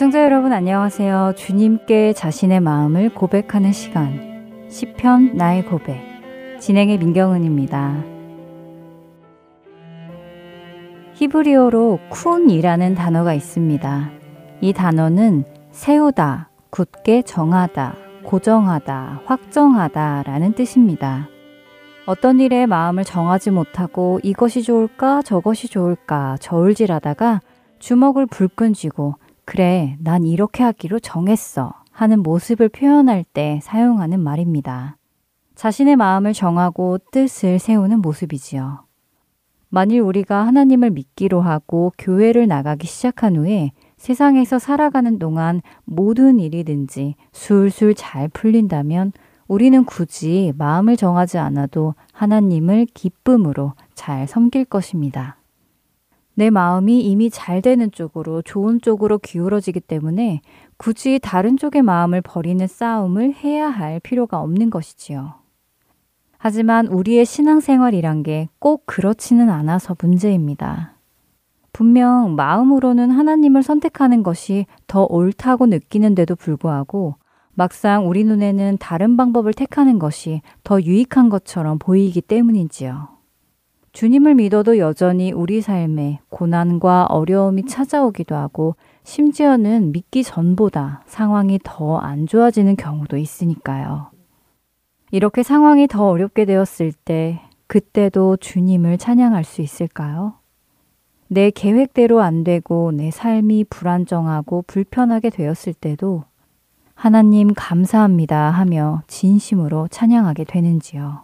애청자 여러분 안녕하세요. 주님께 자신의 마음을 고백하는 시간 시편 나의 고백 진행의 민경은입니다. 히브리어로 쿤이라는 단어가 있습니다. 이 단어는 세우다, 굳게 정하다, 고정하다, 확정하다 라는 뜻입니다. 어떤 일에 마음을 정하지 못하고 이것이 좋을까 저것이 좋을까 저울질하다가 주먹을 불끈 쥐고 그래, 난 이렇게 하기로 정했어. 하는 모습을 표현할 때 사용하는 말입니다. 자신의 마음을 정하고 뜻을 세우는 모습이지요. 만일 우리가 하나님을 믿기로 하고 교회를 나가기 시작한 후에 세상에서 살아가는 동안 모든 일이든지 술술 잘 풀린다면 우리는 굳이 마음을 정하지 않아도 하나님을 기쁨으로 잘 섬길 것입니다. 내 마음이 이미 잘 되는 쪽으로 좋은 쪽으로 기울어지기 때문에 굳이 다른 쪽의 마음을 버리는 싸움을 해야 할 필요가 없는 것이지요. 하지만 우리의 신앙생활이란 게 꼭 그렇지는 않아서 문제입니다. 분명 마음으로는 하나님을 선택하는 것이 더 옳다고 느끼는데도 불구하고 막상 우리 눈에는 다른 방법을 택하는 것이 더 유익한 것처럼 보이기 때문이지요. 주님을 믿어도 여전히 우리 삶에 고난과 어려움이 찾아오기도 하고 심지어는 믿기 전보다 상황이 더 안 좋아지는 경우도 있으니까요. 이렇게 상황이 더 어렵게 되었을 때 그때도 주님을 찬양할 수 있을까요? 내 계획대로 안 되고 내 삶이 불안정하고 불편하게 되었을 때도 하나님 감사합니다 하며 진심으로 찬양하게 되는지요.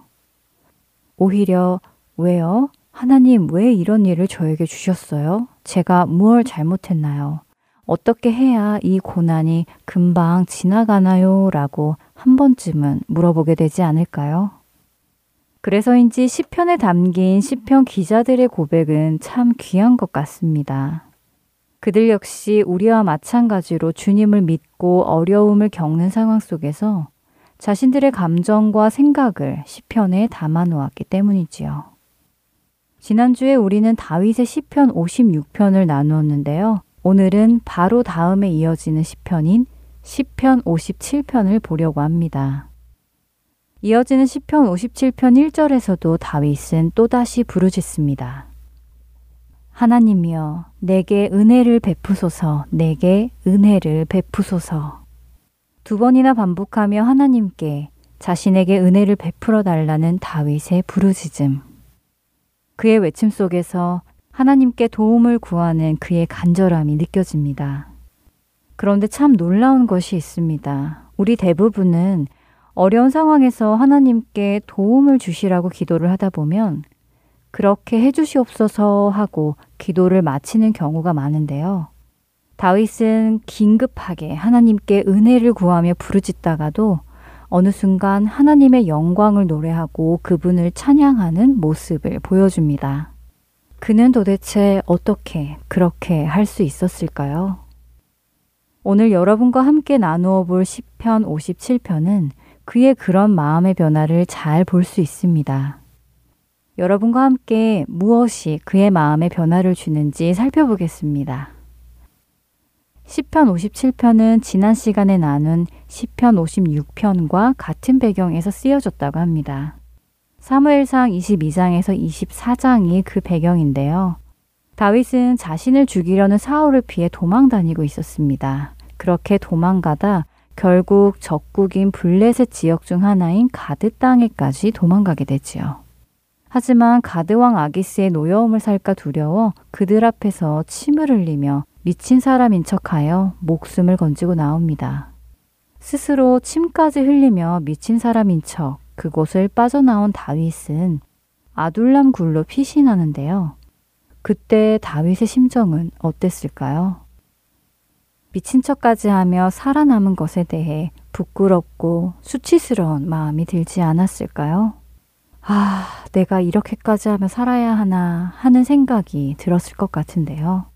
오히려 왜요? 하나님 왜 이런 일을 저에게 주셨어요? 제가 무엇 잘못했나요? 어떻게 해야 이 고난이 금방 지나가나요? 라고 한 번쯤은 물어보게 되지 않을까요? 그래서인지 시편에 담긴 시편 기자들의 고백은 참 귀한 것 같습니다. 그들 역시 우리와 마찬가지로 주님을 믿고 어려움을 겪는 상황 속에서 자신들의 감정과 생각을 시편에 담아 놓았기 때문이지요. 지난주에 우리는 다윗의 시편 56편을 나누었는데요. 오늘은 바로 다음에 이어지는 시편인 시편 57편을 보려고 합니다. 이어지는 시편 57편 1절에서도 다윗은 또다시 부르짖습니다. 하나님이여 내게 은혜를 베푸소서 내게 은혜를 베푸소서 두 번이나 반복하며 하나님께 자신에게 은혜를 베풀어 달라는 다윗의 부르짖음 그의 외침 속에서 하나님께 도움을 구하는 그의 간절함이 느껴집니다. 그런데 참 놀라운 것이 있습니다. 우리 대부분은 어려운 상황에서 하나님께 도움을 주시라고 기도를 하다 보면 그렇게 해주시옵소서 하고 기도를 마치는 경우가 많은데요. 다윗은 긴급하게 하나님께 은혜를 구하며 부르짖다가도 어느 순간 하나님의 영광을 노래하고 그분을 찬양하는 모습을 보여줍니다. 그는 도대체 어떻게 그렇게 할 수 있었을까요? 오늘 여러분과 함께 나누어 볼 10편 57편은 그의 그런 마음의 변화를 잘 볼 수 있습니다. 여러분과 함께 무엇이 그의 마음의 변화를 주는지 살펴보겠습니다. 10편 57편은 지난 시간에 나눈 10편 56편과 같은 배경에서 쓰여졌다고 합니다. 사무엘상 22장에서 24장이 그 배경인데요. 다윗은 자신을 죽이려는 사울을 피해 도망 다니고 있었습니다. 그렇게 도망가다 결국 적국인 블레셋 지역 중 하나인 가드 땅에까지 도망가게 되지요. 하지만 가드왕 아기스의 노여움을 살까 두려워 그들 앞에서 침을 흘리며 미친 사람인 척하여 목숨을 건지고 나옵니다. 스스로 침까지 흘리며 미친 사람인 척 그곳을 빠져나온 다윗은 아둘람 굴로 피신하는데요. 그때 다윗의 심정은 어땠을까요? 미친 척까지 하며 살아남은 것에 대해 부끄럽고 수치스러운 마음이 들지 않았을까요? 아, 내가 이렇게까지 하며 살아야 하나 하는 생각이 들었을 것 같은데요.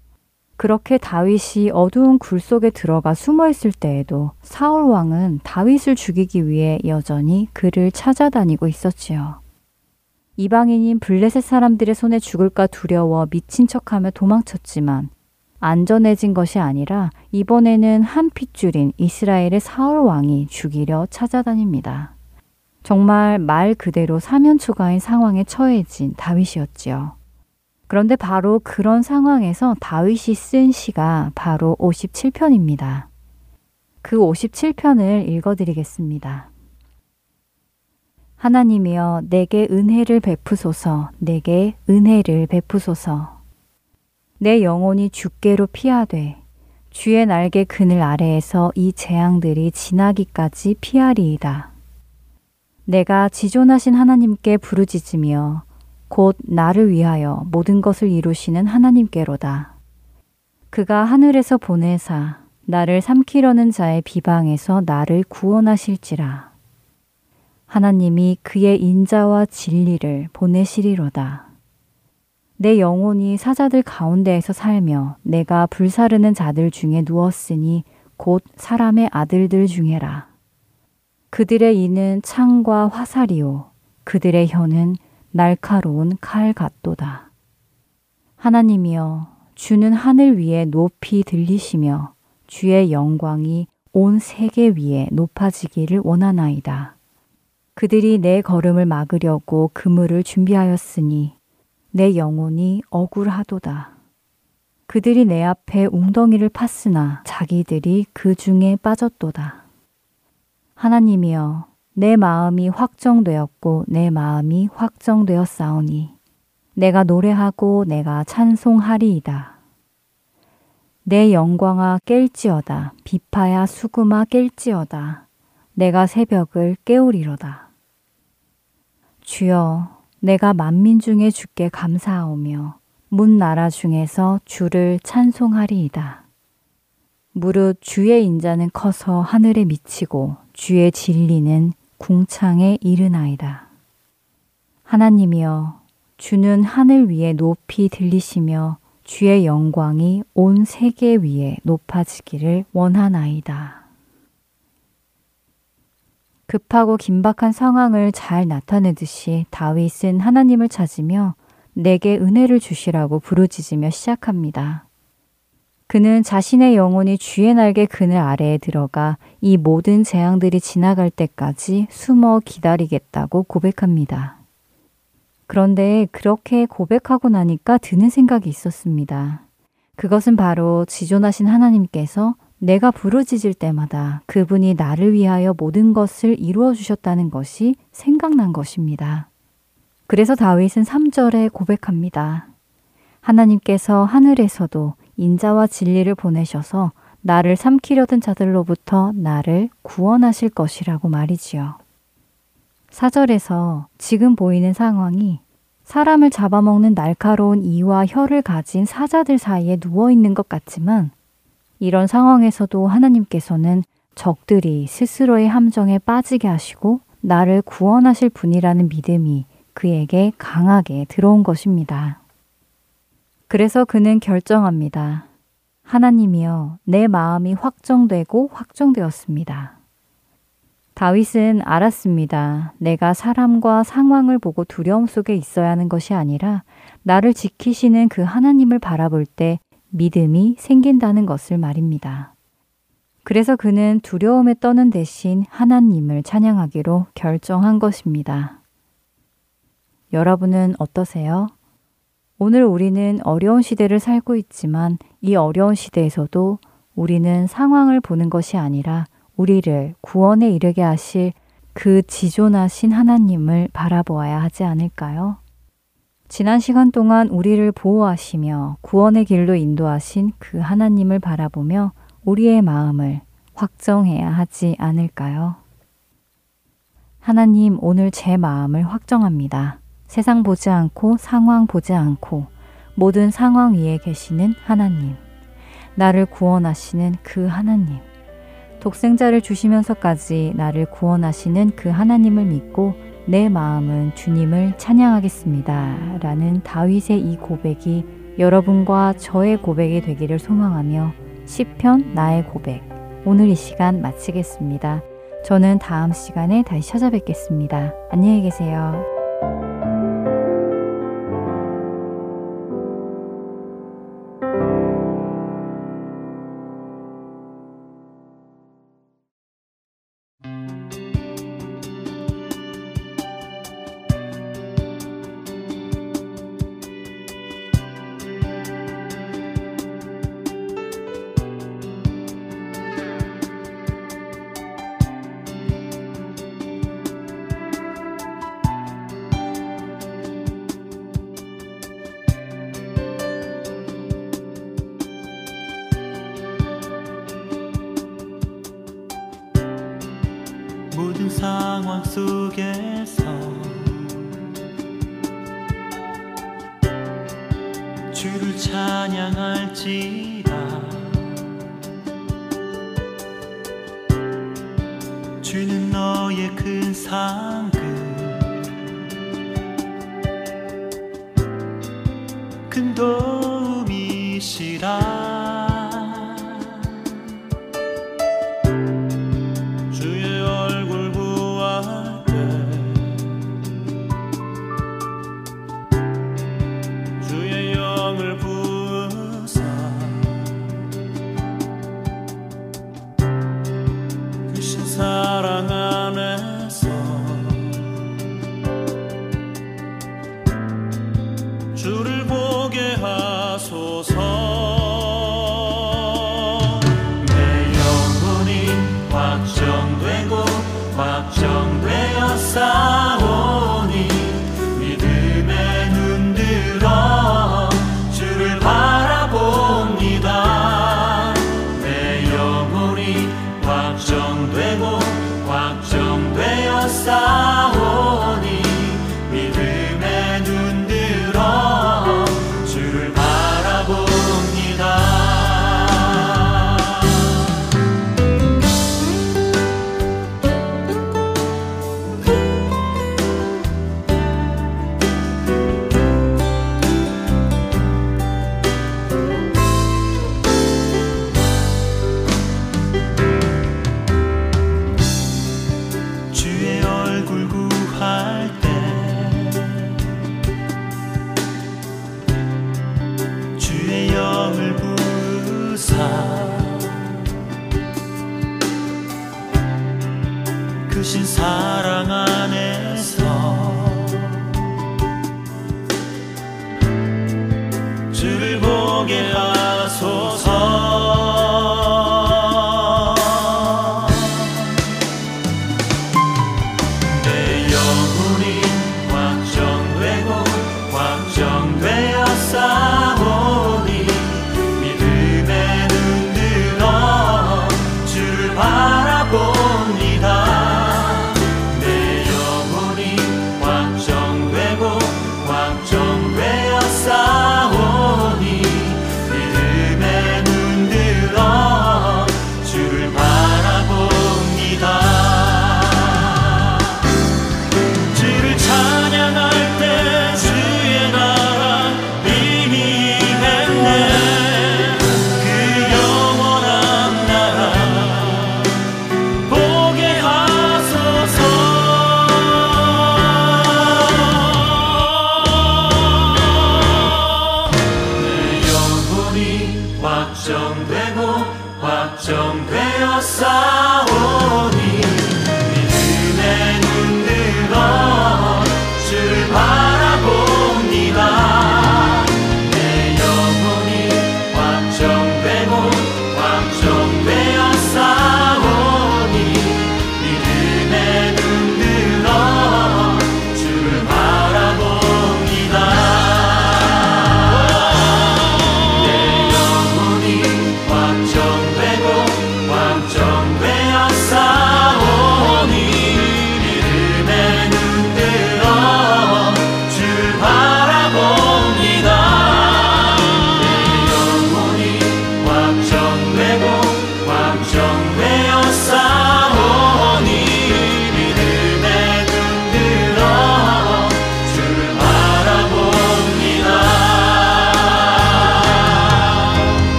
그렇게 다윗이 어두운 굴 속에 들어가 숨어 있을 때에도 사울 왕은 다윗을 죽이기 위해 여전히 그를 찾아다니고 있었지요. 이방인인 블레셋 사람들의 손에 죽을까 두려워 미친 척하며 도망쳤지만 안전해진 것이 아니라 이번에는 한 핏줄인 이스라엘의 사울 왕이 죽이려 찾아다닙니다. 정말 말 그대로 사면초가인 상황에 처해진 다윗이었지요. 그런데 바로 그런 상황에서 다윗이 쓴 시가 바로 57편입니다. 그 57편을 읽어드리겠습니다. 하나님이여 내게 은혜를 베푸소서 내게 은혜를 베푸소서 내 영혼이 주께로 피하되 주의 날개 그늘 아래에서 이 재앙들이 지나기까지 피하리이다. 내가 지존하신 하나님께 부르짖으며 곧 나를 위하여 모든 것을 이루시는 하나님께로다. 그가 하늘에서 보내사 나를 삼키려는 자의 비방에서 나를 구원하실지라. 하나님이 그의 인자와 진리를 보내시리로다. 내 영혼이 사자들 가운데에서 살며 내가 불사르는 자들 중에 누웠으니 곧 사람의 아들들 중에라. 그들의 이는 창과 화살이요. 그들의 혀는 날카로운 칼 같도다. 하나님이여, 주는 하늘 위에 높이 들리시며 주의 영광이 온 세계 위에 높아지기를 원하나이다. 그들이 내 걸음을 막으려고 그물을 준비하였으니 내 영혼이 억울하도다. 그들이 내 앞에 웅덩이를 팠으나 자기들이 그 중에 빠졌도다. 하나님이여, 내 마음이 확정되었고 내 마음이 확정되었사오니 내가 노래하고 내가 찬송하리이다. 내 영광아 깰지어다 비파야 수구마 깰지어다 내가 새벽을 깨우리로다. 주여 내가 만민 중에 주께 감사하오며 문 나라 중에서 주를 찬송하리이다. 무릇 주의 인자는 커서 하늘에 미치고 주의 진리는 궁창에 이르나이다. 하나님이여, 주는 하늘 위에 높이 들리시며 주의 영광이 온 세계 위에 높아지기를 원하나이다. 급하고 긴박한 상황을 잘 나타내듯이 다윗은 하나님을 찾으며 내게 은혜를 주시라고 부르짖으며 시작합니다. 그는 자신의 영혼이 주의 날개 그늘 아래에 들어가 이 모든 재앙들이 지나갈 때까지 숨어 기다리겠다고 고백합니다. 그런데 그렇게 고백하고 나니까 드는 생각이 있었습니다. 그것은 바로 지존하신 하나님께서 내가 부르짖을 때마다 그분이 나를 위하여 모든 것을 이루어 주셨다는 것이 생각난 것입니다. 그래서 다윗은 3절에 고백합니다. 하나님께서 하늘에서도 인자와 진리를 보내셔서 나를 삼키려던 자들로부터 나를 구원하실 것이라고 말이지요. 사절에서 지금 보이는 상황이 사람을 잡아먹는 날카로운 이와 혀를 가진 사자들 사이에 누워 있는 것 같지만 이런 상황에서도 하나님께서는 적들이 스스로의 함정에 빠지게 하시고 나를 구원하실 분이라는 믿음이 그에게 강하게 들어온 것입니다. 그래서 그는 결정합니다. 하나님이여, 내 마음이 확정되고 확정되었습니다. 다윗은 알았습니다. 내가 사람과 상황을 보고 두려움 속에 있어야 하는 것이 아니라 나를 지키시는 그 하나님을 바라볼 때 믿음이 생긴다는 것을 말입니다. 그래서 그는 두려움에 떠는 대신 하나님을 찬양하기로 결정한 것입니다. 여러분은 어떠세요? 오늘 우리는 어려운 시대를 살고 있지만 이 어려운 시대에서도 우리는 상황을 보는 것이 아니라 우리를 구원에 이르게 하실 그 지존하신 하나님을 바라보아야 하지 않을까요? 지난 시간 동안 우리를 보호하시며 구원의 길로 인도하신 그 하나님을 바라보며 우리의 마음을 확정해야 하지 않을까요? 하나님, 오늘 제 마음을 확정합니다. 세상 보지 않고 상황 보지 않고 모든 상황 위에 계시는 하나님. 나를 구원하시는 그 하나님. 독생자를 주시면서까지 나를 구원하시는 그 하나님을 믿고 내 마음은 주님을 찬양하겠습니다. 라는 다윗의 이 고백이 여러분과 저의 고백이 되기를 소망하며 시편 나의 고백 오늘 이 시간 마치겠습니다. 저는 다음 시간에 다시 찾아뵙겠습니다. 안녕히 계세요. 땅 속에 정되고 왕정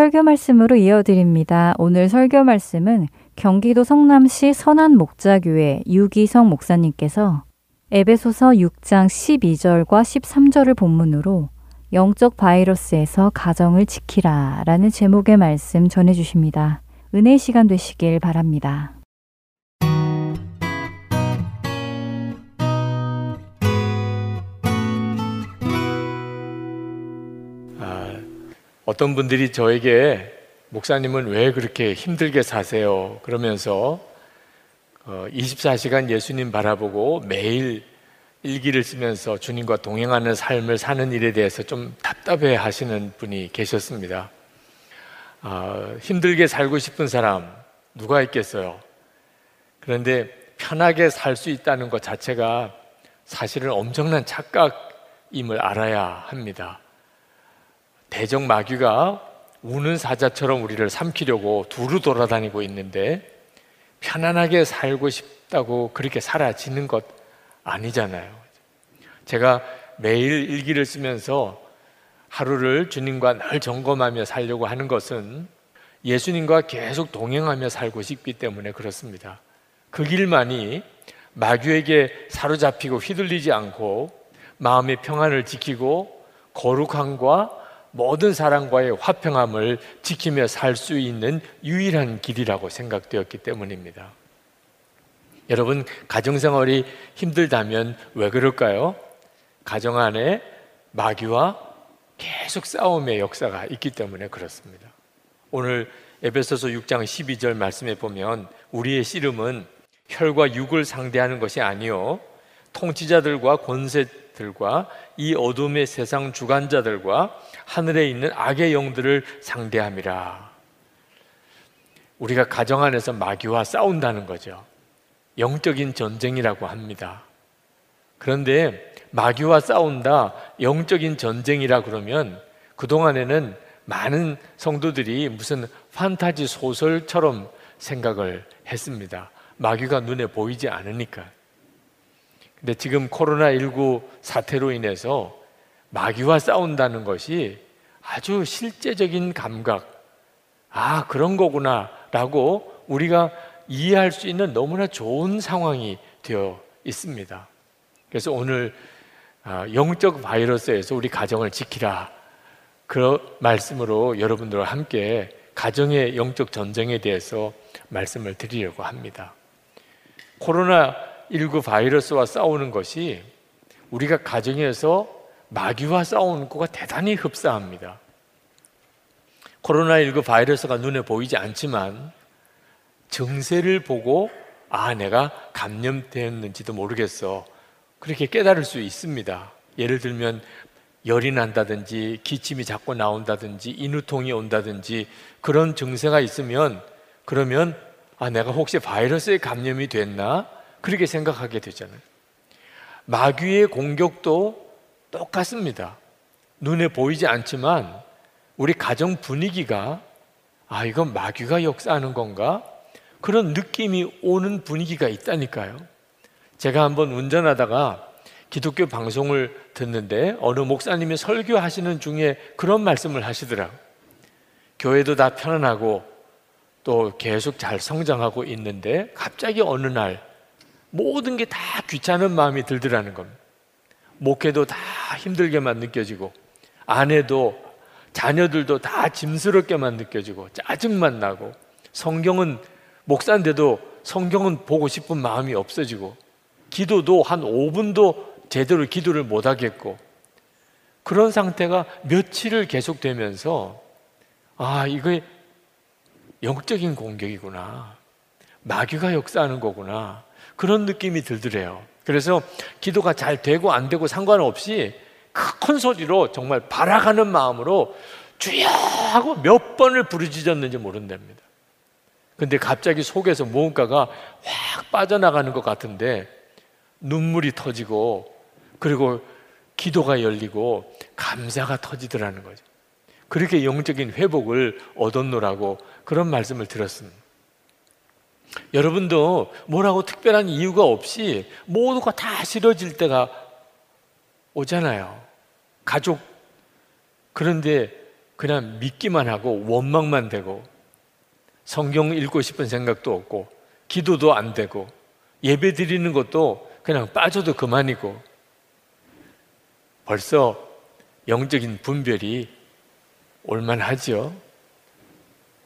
설교 말씀으로 이어드립니다. 오늘 설교 말씀은 경기도 성남시 선한 목자교회 유기성 목사님께서 에베소서 6장 12절과 13절을 본문으로 영적 바이러스에서 가정을 지키라 라는 제목의 말씀 전해 주십니다. 은혜 시간 되시길 바랍니다. 어떤 분들이 저에게 목사님은 왜 그렇게 힘들게 사세요? 그러면서 24시간 어, 예수님 바라보고 매일 일기를 쓰면서 주님과 동행하는 삶을 사는 일에 대해서 좀 답답해 하시는 분이 계셨습니다. 아, 힘들게 살고 싶은 사람 누가 있겠어요? 그런데 편하게 살 수 있다는 것 자체가 사실은 엄청난 착각임을 알아야 합니다. 대적 마귀가 우는 사자처럼 우리를 삼키려고 두루 돌아다니고 있는데 편안하게 살고 싶다고 그렇게 사라지는 것 아니잖아요. 제가 매일 일기를 쓰면서 하루를 주님과 늘 점검하며 살려고 하는 것은 예수님과 계속 동행하며 살고 싶기 때문에 그렇습니다. 그 길만이 마귀에게 사로잡히고 휘둘리지 않고 마음의 평안을 지키고 거룩함과 모든 사람과의 화평함을 지키며 살 수 있는 유일한 길이라고 생각되었기 때문입니다. 여러분, 가정생활이 힘들다면 왜 그럴까요? 가정 안에 마귀와 계속 싸움의 역사가 있기 때문에 그렇습니다. 오늘 에베소서 6장 12절 말씀에 보면 우리의 씨름은 혈과 육을 상대하는 것이 아니요 통치자들과 권세 들과 이 어둠의 세상 주관자들과 하늘에 있는 악의 영들을 상대함이라. 우리가 가정 안에서 마귀와 싸운다는 거죠. 영적인 전쟁이라고 합니다. 그런데 마귀와 싸운다, 영적인 전쟁이라 그러면 그동안에는 많은 성도들이 무슨 판타지 소설처럼 생각을 했습니다. 마귀가 눈에 보이지 않으니까. 근데 지금 코로나19 사태로 인해서 마귀와 싸운다는 것이 아주 실제적인 감각, 아, 그런 거구나, 라고 우리가 이해할 수 있는 너무나 좋은 상황이 되어 있습니다. 그래서 오늘 아, 영적 바이러스에서 우리 가정을 지키라. 그 말씀으로 여러분들과 함께 가정의 영적 전쟁에 대해서 말씀을 드리려고 합니다. 코로나 19 바이러스와 싸우는 것이 우리가 가정에서 마귀와 싸우는 거가 대단히 흡사합니다. 코로나19 바이러스가 눈에 보이지 않지만 증세를 보고 아, 내가 감염되었는지도 모르겠어. 그렇게 깨달을 수 있습니다. 예를 들면 열이 난다든지 기침이 자꾸 나온다든지 인후통이 온다든지 그런 증세가 있으면 그러면 아, 내가 혹시 바이러스에 감염이 됐나? 그렇게 생각하게 되잖아요. 마귀의 공격도 똑같습니다. 눈에 보이지 않지만 우리 가정 분위기가 아, 이건 마귀가 역사하는 건가? 그런 느낌이 오는 분위기가 있다니까요. 제가 한번 운전하다가 기독교 방송을 듣는데 어느 목사님이 설교하시는 중에 그런 말씀을 하시더라고요. 교회도 다 편안하고 또 계속 잘 성장하고 있는데 갑자기 어느 날 모든 게 다 귀찮은 마음이 들더라는 겁니다. 목회도 다 힘들게만 느껴지고 아내도 자녀들도 다 짐스럽게만 느껴지고 짜증만 나고 성경은 목사인데도 성경은 보고 싶은 마음이 없어지고 기도도 한 5분도 제대로 기도를 못 하겠고 그런 상태가 며칠을 계속되면서 아, 이거 영적인 공격이구나. 마귀가 역사하는 거구나. 그런 느낌이 들더래요. 그래서 기도가 잘 되고 안 되고 상관없이 큰 소리로 정말 바라가는 마음으로 주여 하고 몇 번을 부르짖었는지 모른답니다. 근데 갑자기 속에서 무언가가 확 빠져나가는 것 같은데 눈물이 터지고 그리고 기도가 열리고 감사가 터지더라는 거죠. 그렇게 영적인 회복을 얻었노라고 그런 말씀을 들었습니다. 여러분도 뭐라고 특별한 이유가 없이 모두가 다 싫어질 때가 오잖아요. 가족. 그런데 그냥 믿기만 하고 원망만 되고 성경 읽고 싶은 생각도 없고 기도도 안 되고 예배 드리는 것도 그냥 빠져도 그만이고 벌써 영적인 분별이 올만하죠.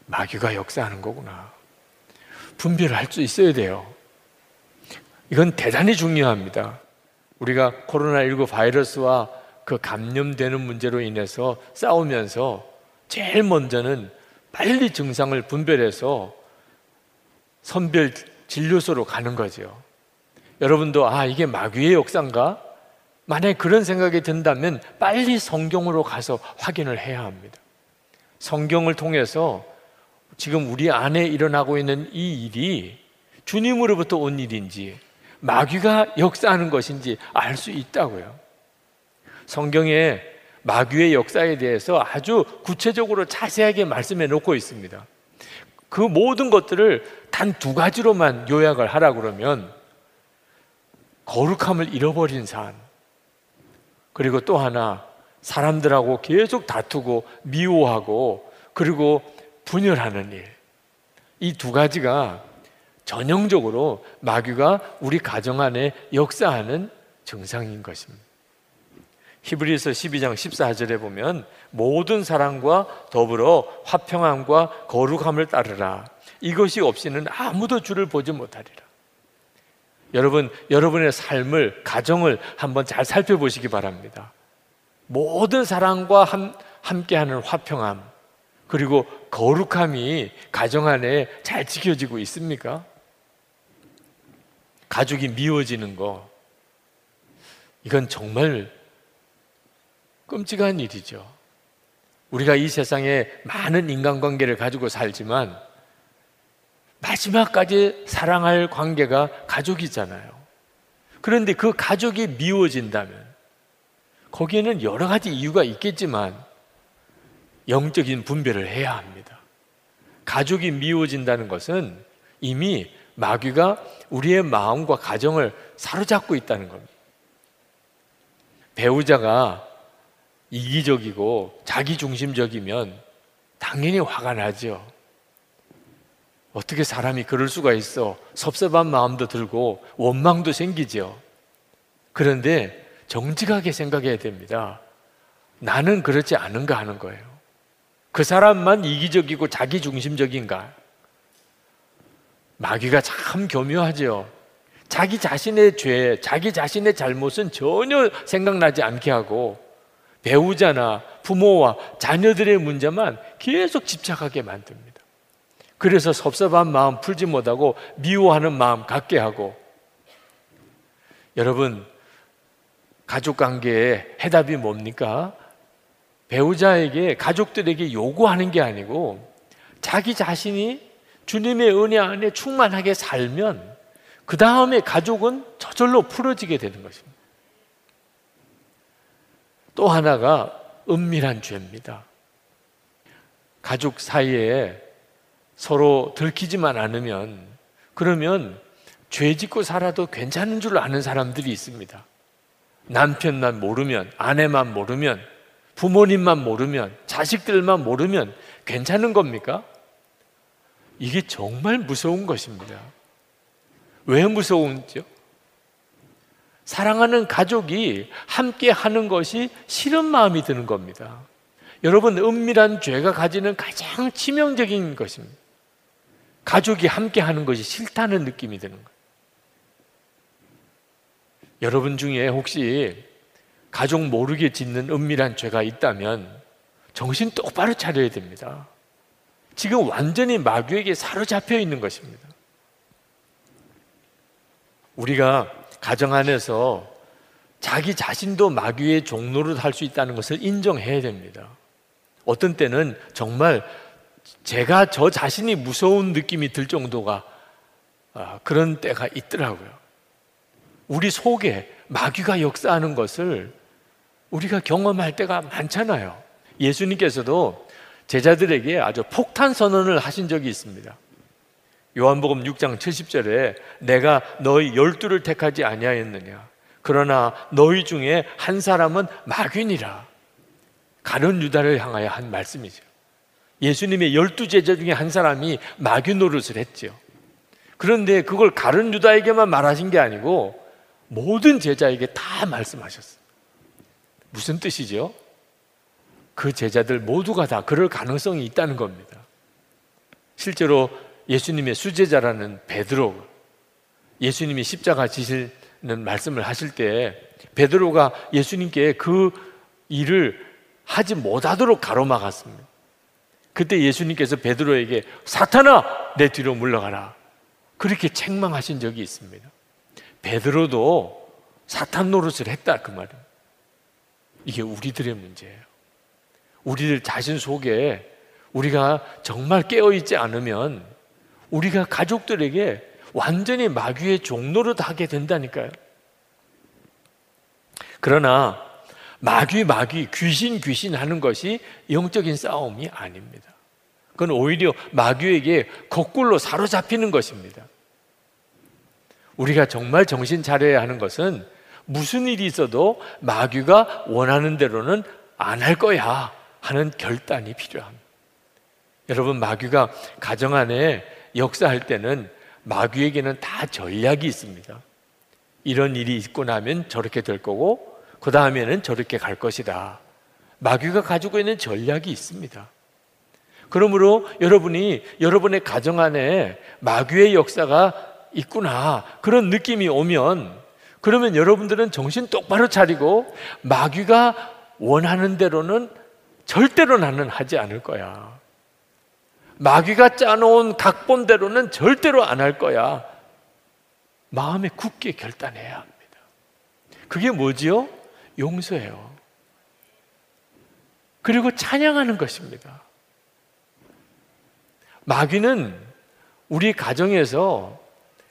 마귀가 역사하는 거구나. 분별을 할 수 있어야 돼요. 이건 대단히 중요합니다. 우리가 코로나19 바이러스와 그 감염되는 문제로 인해서 싸우면서 제일 먼저는 빨리 증상을 분별해서 선별 진료소로 가는 거죠. 여러분도 아, 이게 마귀의 역사인가? 만약에 그런 생각이 든다면 빨리 성경으로 가서 확인을 해야 합니다. 성경을 통해서 지금 우리 안에 일어나고 있는 이 일이 주님으로부터 온 일인지 마귀가 역사하는 것인지 알 수 있다고요. 성경에 마귀의 역사에 대해서 아주 구체적으로 자세하게 말씀해 놓고 있습니다. 그 모든 것들을 단 두 가지로만 요약을 하라 그러면 거룩함을 잃어버린 삶, 그리고 또 하나 사람들하고 계속 다투고 미워하고 그리고 분열하는 일. 이 두 가지가 전형적으로 마귀가 우리 가정 안에 역사하는 증상인 것입니다. 히브리서 12장 14절에 보면 모든 사랑과 더불어 화평함과 거룩함을 따르라. 이것이 없이는 아무도 주를 보지 못하리라. 여러분, 여러분의 삶을, 가정을 한번 잘 살펴보시기 바랍니다. 모든 사랑과 함, 함께하는 화평함, 그리고 거룩함이 가정 안에 잘 지켜지고 있습니까? 가족이 미워지는 거, 이건 정말 끔찍한 일이죠. 우리가 이 세상에 많은 인간관계를 가지고 살지만 마지막까지 사랑할 관계가 가족이잖아요. 그런데 그 가족이 미워진다면 거기에는 여러 가지 이유가 있겠지만 영적인 분별을 해야 합니다. 가족이 미워진다는 것은 이미 마귀가 우리의 마음과 가정을 사로잡고 있다는 겁니다. 배우자가 이기적이고 자기중심적이면 당연히 화가 나죠. 어떻게 사람이 그럴 수가 있어? 섭섭한 마음도 들고 원망도 생기죠. 그런데 정직하게 생각해야 됩니다. 나는 그렇지 않은가 하는 거예요. 그 사람만 이기적이고 자기 중심적인가? 마귀가 참 교묘하죠. 자기 자신의 죄, 자기 자신의 잘못은 전혀 생각나지 않게 하고 배우자나 부모와 자녀들의 문제만 계속 집착하게 만듭니다. 그래서 섭섭한 마음 풀지 못하고 미워하는 마음 갖게 하고 여러분 가족 관계의 해답이 뭡니까? 배우자에게 가족들에게 요구하는 게 아니고 자기 자신이 주님의 은혜 안에 충만하게 살면 그 다음에 가족은 저절로 풀어지게 되는 것입니다. 또 하나가 은밀한 죄입니다. 가족 사이에 서로 들키지만 않으면 그러면 죄 짓고 살아도 괜찮은 줄 아는 사람들이 있습니다. 남편만 모르면, 아내만 모르면, 부모님만 모르면, 자식들만 모르면 괜찮은 겁니까? 이게 정말 무서운 것입니다. 왜 무서운지요? 사랑하는 가족이 함께 하는 것이 싫은 마음이 드는 겁니다. 여러분, 은밀한 죄가 가지는 가장 치명적인 것입니다. 가족이 함께 하는 것이 싫다는 느낌이 드는 거예요. 여러분 중에 혹시 가족 모르게 짓는 은밀한 죄가 있다면 정신 똑바로 차려야 됩니다. 지금 완전히 마귀에게 사로잡혀 있는 것입니다. 우리가 가정 안에서 자기 자신도 마귀의 종로를 할 수 있다는 것을 인정해야 됩니다. 어떤 때는 정말 제가 저 자신이 무서운 느낌이 들 정도가 아, 그런 때가 있더라고요. 우리 속에 마귀가 역사하는 것을 우리가 경험할 때가 많잖아요. 예수님께서도 제자들에게 아주 폭탄 선언을 하신 적이 있습니다. 요한복음 6장 70절에 내가 너희 열두를 택하지 아니하였느냐 그러나 너희 중에 한 사람은 마귀니라 가론 유다를 향하여 한 말씀이죠. 예수님의 열두 제자 중에 한 사람이 마귀 노릇을 했죠. 그런데 그걸 가론 유다에게만 말하신 게 아니고 모든 제자에게 다 말씀하셨어요. 무슨 뜻이죠? 그 제자들 모두가 다 그럴 가능성이 있다는 겁니다. 실제로 예수님의 수제자라는 베드로 예수님이 십자가 지시는 말씀을 하실 때 베드로가 예수님께 그 일을 하지 못하도록 가로막았습니다. 그때 예수님께서 베드로에게 사탄아 내 뒤로 물러가라 그렇게 책망하신 적이 있습니다. 베드로도 사탄 노릇을 했다 그 말은 이게 우리들의 문제예요. 우리들 자신 속에 우리가 정말 깨어 있지 않으면 우리가 가족들에게 완전히 마귀의 종로를 하게 된다니까요. 그러나 마귀 마귀 귀신 귀신 하는 것이 영적인 싸움이 아닙니다. 그건 오히려 마귀에게 거꾸로 사로잡히는 것입니다. 우리가 정말 정신 차려야 하는 것은 무슨 일이 있어도 마귀가 원하는 대로는 안 할 거야 하는 결단이 필요합니다. 여러분 마귀가 가정 안에 역사할 때는 마귀에게는 다 전략이 있습니다. 이런 일이 있고 나면 저렇게 될 거고 그 다음에는 저렇게 갈 것이다. 마귀가 가지고 있는 전략이 있습니다. 그러므로 여러분이 여러분의 가정 안에 마귀의 역사가 있구나 그런 느낌이 오면 그러면 여러분들은 정신 똑바로 차리고 마귀가 원하는 대로는 절대로 나는 하지 않을 거야. 마귀가 짜놓은 각본대로는 절대로 안 할 거야. 마음에 굳게 결단해야 합니다. 그게 뭐지요? 용서해요. 그리고 찬양하는 것입니다. 마귀는 우리 가정에서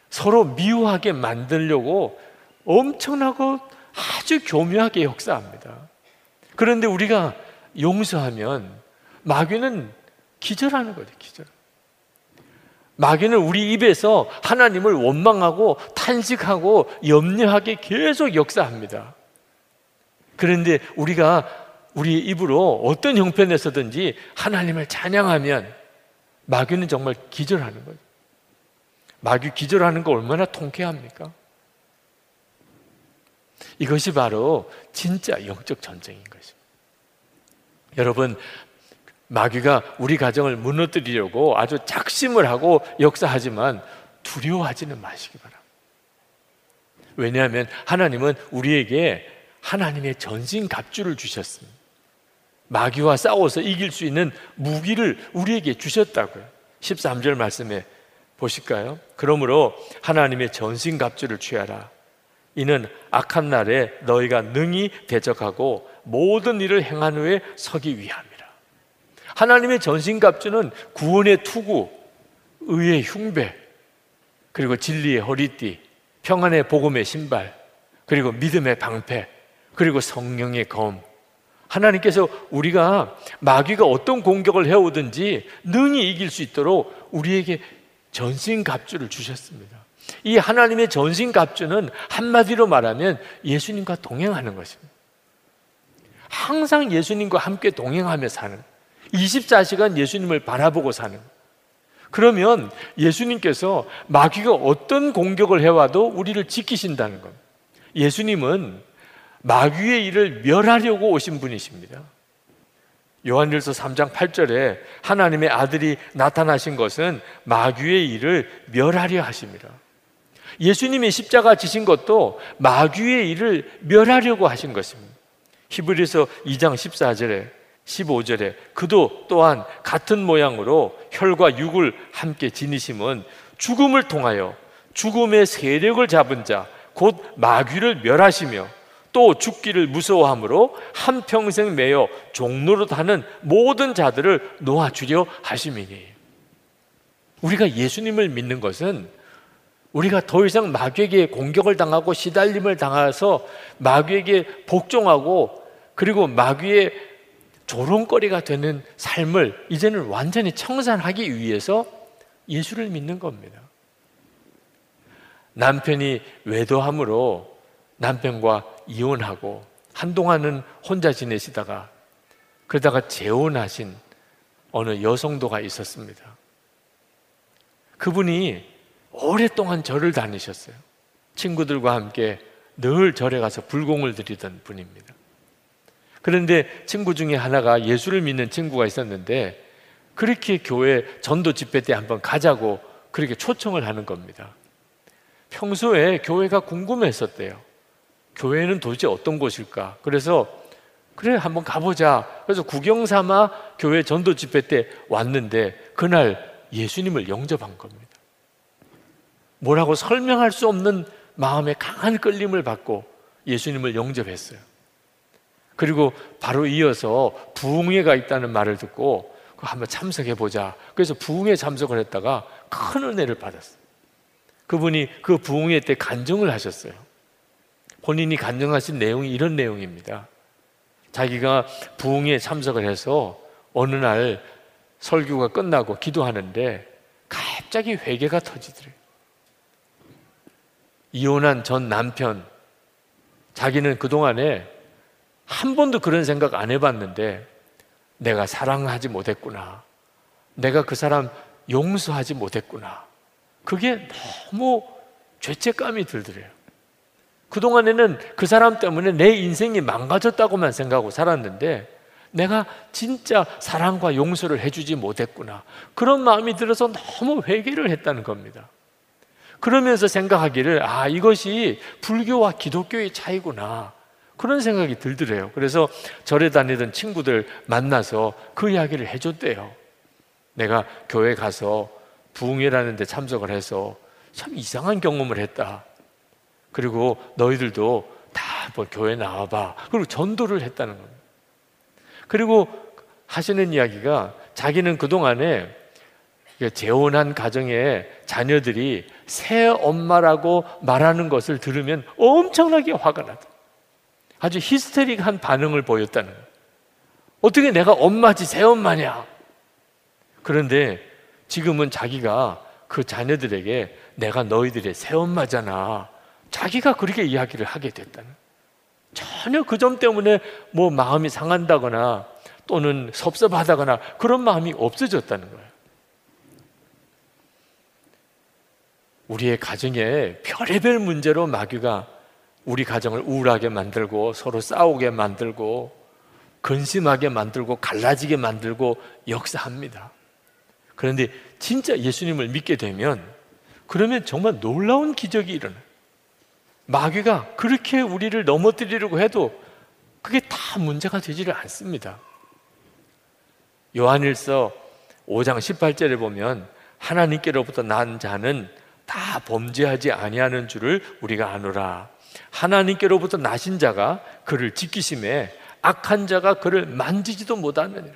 서로 미워하게 만들려고 엄청나고 아주 교묘하게 역사합니다. 그런데 우리가 용서하면 마귀는 기절하는 거죠, 기절. 마귀는 우리 입에서 하나님을 원망하고 탄식하고 염려하게 계속 역사합니다. 그런데 우리가 우리 입으로 어떤 형편에서든지 하나님을 찬양하면 마귀는 정말 기절하는 거죠. 마귀 기절하는 거 얼마나 통쾌합니까? 이것이 바로 진짜 영적 전쟁인 것입니다. 여러분, 마귀가 우리 가정을 무너뜨리려고 아주 작심을 하고 역사하지만 두려워하지는 마시기 바랍니다. 왜냐하면 하나님은 우리에게 하나님의 전신 갑주를 주셨습니다. 마귀와 싸워서 이길 수 있는 무기를 우리에게 주셨다고요. 13절 말씀에 보실까요? 그러므로 하나님의 전신 갑주를 취하라. 이는 악한 날에 너희가 능히 대적하고 모든 일을 행한 후에 서기 위함이라. 하나님의 전신갑주는 구원의 투구, 의의 흉배, 그리고 진리의 허리띠, 평안의 복음의 신발, 그리고 믿음의 방패, 그리고 성령의 검. 하나님께서 우리가 마귀가 어떤 공격을 해오든지 능히 이길 수 있도록 우리에게 전신갑주를 주셨습니다. 이 하나님의 전신갑주는 한마디로 말하면 예수님과 동행하는 것입니다. 항상 예수님과 함께 동행하며 사는 24시간 예수님을 바라보고 사는 그러면 예수님께서 마귀가 어떤 공격을 해와도 우리를 지키신다는 것. 예수님은 마귀의 일을 멸하려고 오신 분이십니다. 요한일서 3장 8절에 하나님의 아들이 나타나신 것은 마귀의 일을 멸하려 하십니다. 예수님이 십자가 지신 것도 마귀의 일을 멸하려고 하신 것입니다. 히브리서 2장 14절에 15절에 그도 또한 같은 모양으로 혈과 육을 함께 지니심은 죽음을 통하여 죽음의 세력을 잡은 자 곧 마귀를 멸하시며 또 죽기를 무서워함으로 한평생 매여 종로로 타는 모든 자들을 놓아주려 하심이니 우리가 예수님을 믿는 것은 우리가 더 이상 마귀에게 공격을 당하고 시달림을 당해서 마귀에게 복종하고 그리고 마귀의 조롱거리가 되는 삶을 이제는 완전히 청산하기 위해서 예수를 믿는 겁니다. 남편이 외도함으로 남편과 이혼하고 한동안은 혼자 지내시다가 그러다가 재혼하신 어느 여성도가 있었습니다. 그분이 오랫동안 절을 다니셨어요. 친구들과 함께 늘 절에 가서 불공을 드리던 분입니다. 그런데 친구 중에 하나가 예수를 믿는 친구가 있었는데 그렇게 교회 전도 집회 때 한번 가자고 그렇게 초청을 하는 겁니다. 평소에 교회가 궁금했었대요. 교회는 도대체 어떤 곳일까? 그래서 그래 한번 가보자. 그래서 구경 삼아 교회 전도 집회 때 왔는데 그날 예수님을 영접한 겁니다. 뭐라고 설명할 수 없는 마음의 강한 끌림을 받고 예수님을 영접했어요. 그리고 바로 이어서 부흥회가 있다는 말을 듣고 한번 참석해 보자. 그래서 부흥회 참석을 했다가 큰 은혜를 받았어요. 그분이 그 부흥회 때 간증을 하셨어요. 본인이 간증하신 내용이 이런 내용입니다. 자기가 부흥에 참석을 해서 어느 날 설교가 끝나고 기도하는데 갑자기 회개가 터지더래요. 이혼한 전 남편, 자기는 그동안에 한 번도 그런 생각 안 해봤는데 내가 사랑하지 못했구나. 내가 그 사람 용서하지 못했구나. 그게 너무 죄책감이 들더래요. 그동안에는 그 사람 때문에 내 인생이 망가졌다고만 생각하고 살았는데 내가 진짜 사랑과 용서를 해주지 못했구나. 그런 마음이 들어서 너무 회개를 했다는 겁니다. 그러면서 생각하기를, 아, 이것이 불교와 기독교의 차이구나. 그런 생각이 들더래요. 그래서 절에 다니던 친구들 만나서 그 이야기를 해줬대요. 내가 교회 가서 부흥회라는 데 참석을 해서 참 이상한 경험을 했다. 그리고 너희들도 다 한번 교회 나와봐. 그리고 전도를 했다는 겁니다. 그리고 하시는 이야기가 자기는 그동안에 재혼한 가정에 자녀들이 새 엄마라고 말하는 것을 들으면 엄청나게 화가 나다. 아주 히스테릭한 반응을 보였다는 거예요. 어떻게 내가 엄마지 새 엄마냐? 그런데 지금은 자기가 그 자녀들에게 내가 너희들의 새 엄마잖아. 자기가 그렇게 이야기를 하게 됐다는 전혀 그 점 때문에 뭐 마음이 상한다거나 또는 섭섭하다거나 그런 마음이 없어졌다는 거예요. 우리의 가정에 별의별 문제로 마귀가 우리 가정을 우울하게 만들고 서로 싸우게 만들고 근심하게 만들고 갈라지게 만들고 역사합니다. 그런데 진짜 예수님을 믿게 되면 그러면 정말 놀라운 기적이 일어나요. 마귀가 그렇게 우리를 넘어뜨리려고 해도 그게 다 문제가 되지를 않습니다. 요한일서 5장 18절에 보면 하나님께로부터 난 자는 다 범죄하지 아니하는 줄을 우리가 아노라. 하나님께로부터 나신 자가 그를 지키심에 악한 자가 그를 만지지도 못하느니라.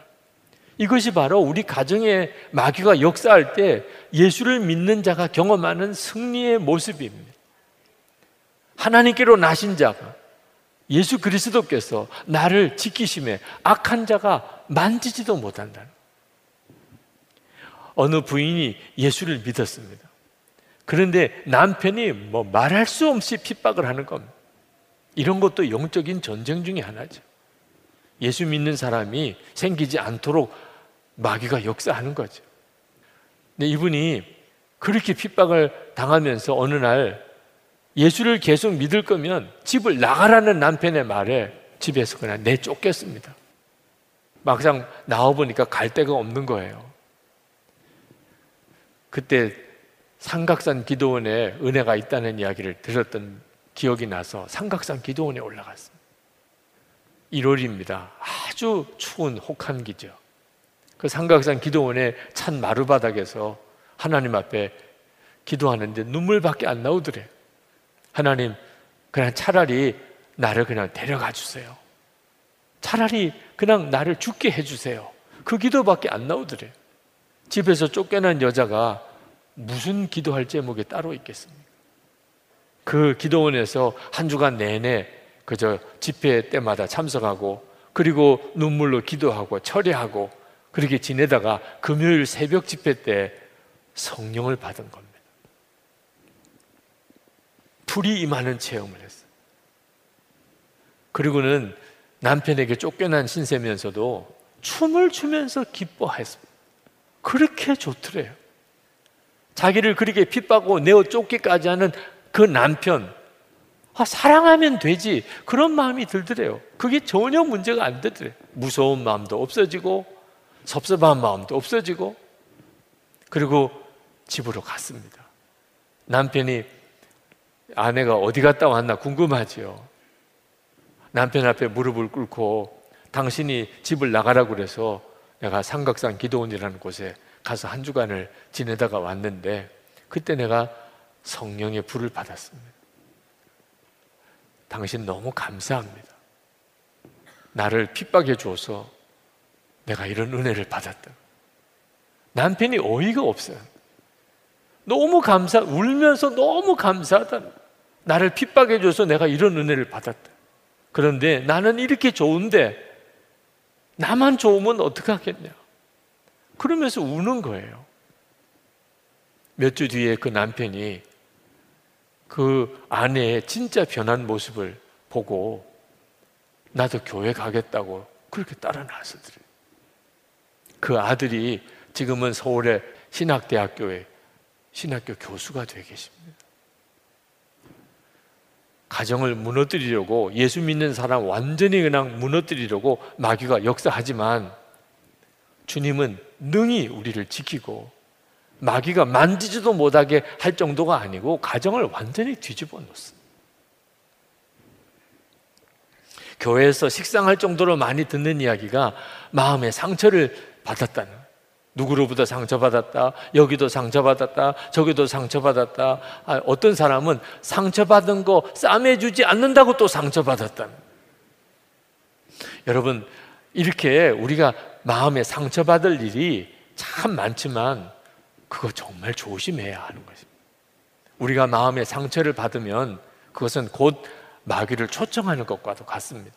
이것이 바로 우리 가정에 마귀가 역사할 때 예수를 믿는 자가 경험하는 승리의 모습입니다. 하나님께로 나신 자가 예수 그리스도께서 나를 지키심에 악한 자가 만지지도 못한다는 어느 부인이 예수를 믿었습니다. 그런데 남편이 뭐 말할 수 없이 핍박을 하는 겁니다. 이런 것도 영적인 전쟁 중의 하나죠. 예수 믿는 사람이 생기지 않도록 마귀가 역사하는 거죠. 근데 이분이 그렇게 핍박을 당하면서 어느 날 예수를 계속 믿을 거면 집을 나가라는 남편의 말에 집에서 그냥 내쫓겼습니다. 막상 나와보니까 갈 데가 없는 거예요. 그때 삼각산 기도원에 은혜가 있다는 이야기를 들었던 기억이 나서 삼각산 기도원에 올라갔습니다. 1월입니다. 아주 추운 혹한기죠. 그 삼각산 기도원의 찬 마루바닥에서 하나님 앞에 기도하는데 눈물밖에 안 나오더래. 하나님, 그냥 차라리 나를 그냥 데려가 주세요. 차라리 그냥 나를 죽게 해주세요. 그 기도밖에 안 나오더래. 집에서 쫓겨난 여자가 무슨 기도할 제목이 따로 있겠습니까? 그 기도원에서 한 주간 내내 그저 집회 때마다 참석하고 그리고 눈물로 기도하고 철회하고 그렇게 지내다가 금요일 새벽 집회 때 성령을 받은 겁니다. 불이 임하는 체험을 했어요. 그리고는 남편에게 쫓겨난 신세면서도 춤을 추면서 기뻐했습니다. 그렇게 좋더래요. 자기를 그렇게 핍박하고 내어 쫓기까지 하는 그 남편, 아, 사랑하면 되지. 그런 마음이 들더래요. 그게 전혀 문제가 안 되더래요. 무서운 마음도 없어지고, 섭섭한 마음도 없어지고, 그리고 집으로 갔습니다. 남편이 아내가 어디 갔다 왔나 궁금하지요. 남편 앞에 무릎을 꿇고 당신이 집을 나가라고 그래서 내가 삼각산 기도원이라는 곳에 가서 한 주간을 지내다가 왔는데 그때 내가 성령의 불을 받았습니다. 당신 너무 감사합니다. 나를 핍박해 줘서 내가 이런 은혜를 받았다. 남편이 어이가 없어요. 너무 감사, 울면서 너무 감사하다. 나를 핍박해 줘서 내가 이런 은혜를 받았다. 그런데 나는 이렇게 좋은데 나만 좋으면 어떡하겠냐. 그러면서 우는 거예요. 몇 주 뒤에 그 남편이 그 아내의 진짜 변한 모습을 보고 나도 교회 가겠다고 그렇게 따라 나서더래요. 그 아들이 지금은 서울의 신학대학교에 신학교 교수가 되어 계십니다. 가정을 무너뜨리려고 예수 믿는 사람 완전히 그냥 무너뜨리려고 마귀가 역사하지만 주님은 능히 우리를 지키고 마귀가 만지지도 못하게 할 정도가 아니고 가정을 완전히 뒤집어 놓습니다. 교회에서 식상할 정도로 많이 듣는 이야기가 마음의 상처를 받았다는 누구로부터 상처받았다, 여기도 상처받았다, 저기도 상처받았다. 아, 어떤 사람은 상처받은 거 싸매주지 않는다고 또 상처받았다. 여러분, 이렇게 우리가 마음에 상처받을 일이 참 많지만 그거 정말 조심해야 하는 것입니다. 우리가 마음에 상처를 받으면 그것은 곧 마귀를 초청하는 것과도 같습니다.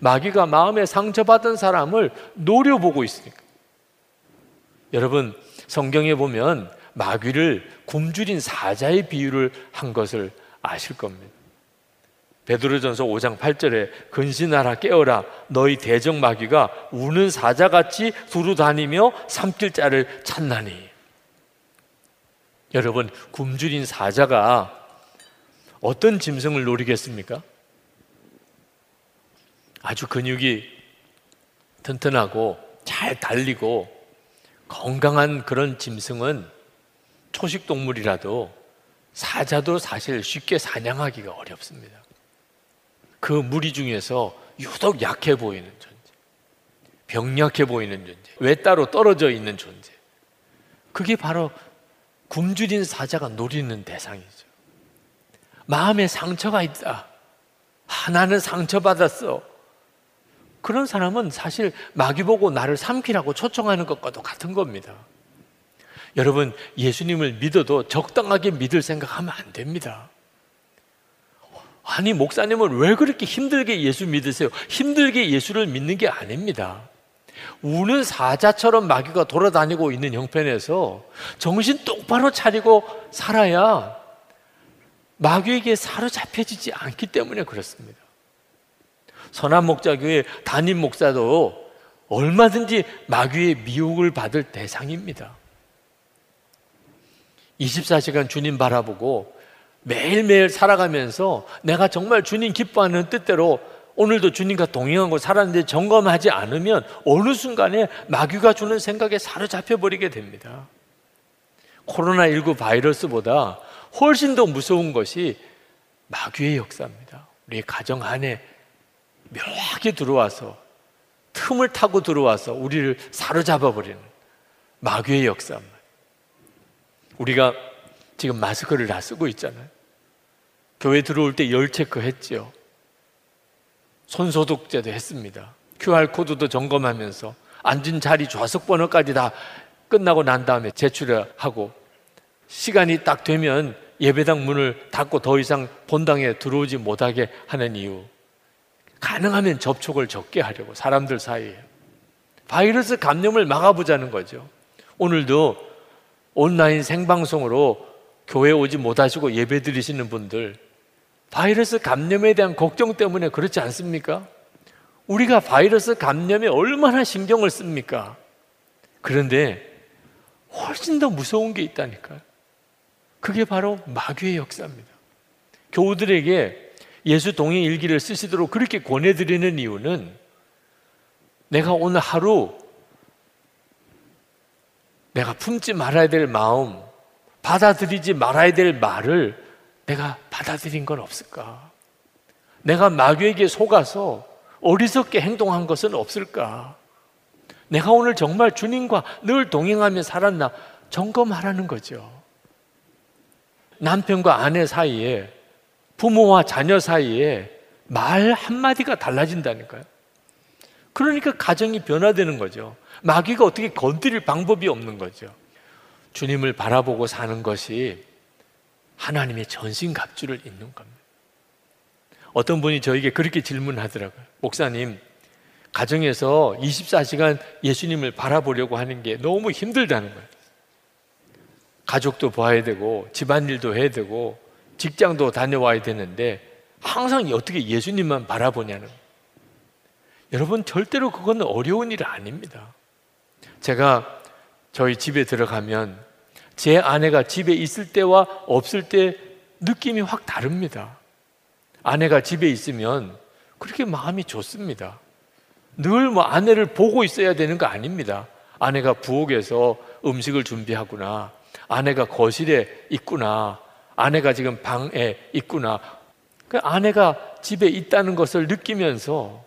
마귀가 마음에 상처받은 사람을 노려보고 있으니까. 여러분, 성경에 보면 마귀를 굶주린 사자의 비유를 한 것을 아실 겁니다. 베드로전서 5장 8절에 근신하라 깨어라 너희 대적 마귀가 우는 사자같이 두루 다니며 삼킬 자를 찾나니 여러분, 굶주린 사자가 어떤 짐승을 노리겠습니까? 아주 근육이 튼튼하고 잘 달리고 건강한 그런 짐승은 초식 동물이라도 사자도 사실 쉽게 사냥하기가 어렵습니다. 그 무리 중에서 유독 약해 보이는 존재, 병약해 보이는 존재, 왜 따로 떨어져 있는 존재. 그게 바로 굶주린 사자가 노리는 대상이죠. 마음에 상처가 있다. 하나는 상처받았어. 그런 사람은 사실 마귀 보고 나를 삼키라고 초청하는 것과도 같은 겁니다. 여러분, 예수님을 믿어도 적당하게 믿을 생각하면 안 됩니다. 아니, 목사님은 왜 그렇게 힘들게 예수 믿으세요? 힘들게 예수를 믿는 게 아닙니다. 우는 사자처럼 마귀가 돌아다니고 있는 형편에서 정신 똑바로 차리고 살아야 마귀에게 사로잡혀지지 않기 때문에 그렇습니다. 선한 목자교회 담임 목사도 얼마든지 마귀의 미혹을 받을 대상입니다. 24시간 주님 바라보고 매일매일 살아가면서 내가 정말 주님 기뻐하는 뜻대로 오늘도 주님과 동행하고 살았는데 점검하지 않으면 어느 순간에 마귀가 주는 생각에 사로잡혀 버리게 됩니다. 코로나19 바이러스보다 훨씬 더 무서운 것이 마귀의 역사입니다. 우리 가정 안에 묘하게 들어와서 틈을 타고 들어와서 우리를 사로잡아 버리는 마귀의 역사입니다. 우리가 지금 마스크를 다 쓰고 있잖아요. 교회 들어올 때 열 체크 했죠. 손 소독제도 했습니다. QR코드도 점검하면서 앉은 자리 좌석 번호까지 다 끝나고 난 다음에 제출하고 시간이 딱 되면 예배당 문을 닫고 더 이상 본당에 들어오지 못하게 하는 이유. 가능하면 접촉을 적게 하려고 사람들 사이에. 바이러스 감염을 막아보자는 거죠. 오늘도 온라인 생방송으로 교회 오지 못하시고 예배 드리시는 분들 바이러스 감염에 대한 걱정 때문에 그렇지 않습니까? 우리가 바이러스 감염에 얼마나 신경을 씁니까? 그런데 훨씬 더 무서운 게 있다니까요. 그게 바로 마귀의 역사입니다. 교우들에게 예수 동행 일기를 쓰시도록 그렇게 권해드리는 이유는 내가 오늘 하루 내가 품지 말아야 될 마음, 받아들이지 말아야 될 말을 내가 받아들인 건 없을까? 내가 마귀에게 속아서 어리석게 행동한 것은 없을까? 내가 오늘 정말 주님과 늘 동행하며 살았나 점검하라는 거죠. 남편과 아내 사이에 부모와 자녀 사이에 말 한마디가 달라진다니까요. 그러니까 가정이 변화되는 거죠. 마귀가 어떻게 건드릴 방법이 없는 거죠. 주님을 바라보고 사는 것이 하나님의 전신갑주를 입는 겁니다. 어떤 분이 저에게 그렇게 질문하더라고요. 목사님, 가정에서 24시간 예수님을 바라보려고 하는 게 너무 힘들다는 거예요. 가족도 봐야 되고, 집안일도 해야 되고, 직장도 다녀와야 되는데, 항상 어떻게 예수님만 바라보냐는. 여러분, 절대로 그건 어려운 일 아닙니다. 제가 저희 집에 들어가면 제 아내가 집에 있을 때와 없을 때 느낌이 확 다릅니다. 아내가 집에 있으면 그렇게 마음이 좋습니다. 늘 뭐 아내를 보고 있어야 되는 거 아닙니다. 아내가 부엌에서 음식을 준비하구나. 아내가 거실에 있구나. 아내가 지금 방에 있구나. 그 아내가 집에 있다는 것을 느끼면서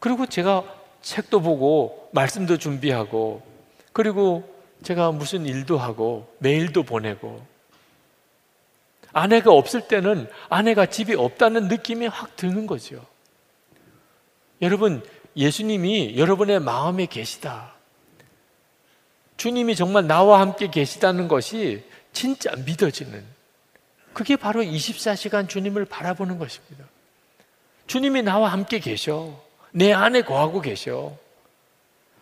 그리고 제가 책도 보고 말씀도 준비하고 그리고 제가 무슨 일도 하고 메일도 보내고 아내가 없을 때는 아내가 집에 없다는 느낌이 확 드는 거죠. 여러분, 예수님이 여러분의 마음에 계시다. 주님이 정말 나와 함께 계시다는 것이 진짜 믿어지는 그게 바로 24시간 주님을 바라보는 것입니다. 주님이 나와 함께 계셔. 내 안에 거하고 계셔.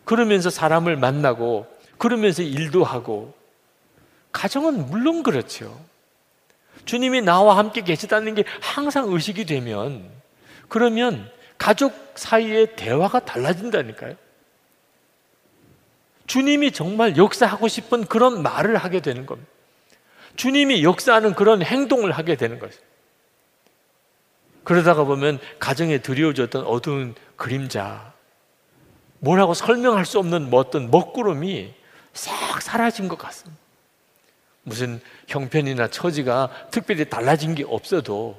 그러면서 사람을 만나고 그러면서 일도 하고 가정은 물론 그렇죠. 주님이 나와 함께 계시다는 게 항상 의식이 되면 그러면 가족 사이의 대화가 달라진다니까요. 주님이 정말 역사하고 싶은 그런 말을 하게 되는 겁니다. 주님이 역사하는 그런 행동을 하게 되는 것이죠. 그러다가 보면 가정에 드리워졌던 어두운 그림자, 뭐라고 설명할 수 없는 뭐 어떤 먹구름이 싹 사라진 것 같습니다. 무슨 형편이나 처지가 특별히 달라진 게 없어도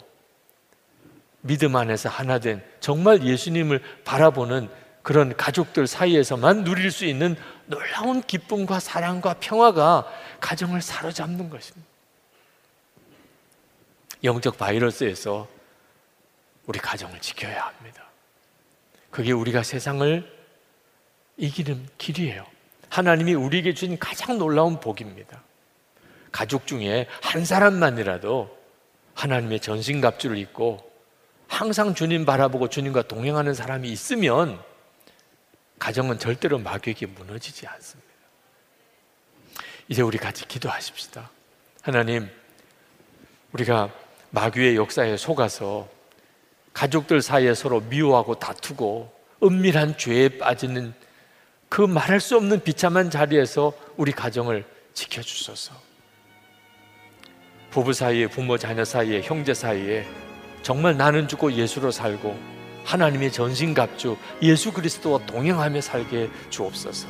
믿음 안에서 하나 된 정말 예수님을 바라보는 그런 가족들 사이에서만 누릴 수 있는 놀라운 기쁨과 사랑과 평화가 가정을 사로잡는 것입니다. 영적 바이러스에서 우리 가정을 지켜야 합니다. 그게 우리가 세상을 이기는 길이에요. 하나님이 우리에게 주신 가장 놀라운 복입니다. 가족 중에 한 사람만이라도 하나님의 전신갑주를 입고 항상 주님 바라보고 주님과 동행하는 사람이 있으면 가정은 절대로 마귀에게 무너지지 않습니다. 이제 우리 같이 기도하십시다. 하나님, 우리가 마귀의 역사에 속아서 가족들 사이에 서로 미워하고 다투고 은밀한 죄에 빠지는 그 말할 수 없는 비참한 자리에서 우리 가정을 지켜주소서. 부부 사이에, 부모 자녀 사이에, 형제 사이에 정말 나는 죽고 예수로 살고 하나님의 전신갑주 예수 그리스도와 동행하며 살게 주옵소서.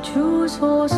주소서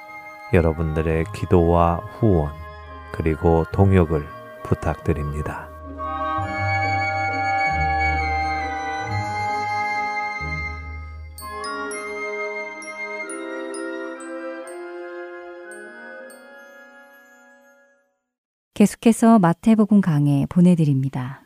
여러분들의 기도와 후원 그리고 동역을 부탁드립니다. 계속해서 마태복음 강해 보내드립니다.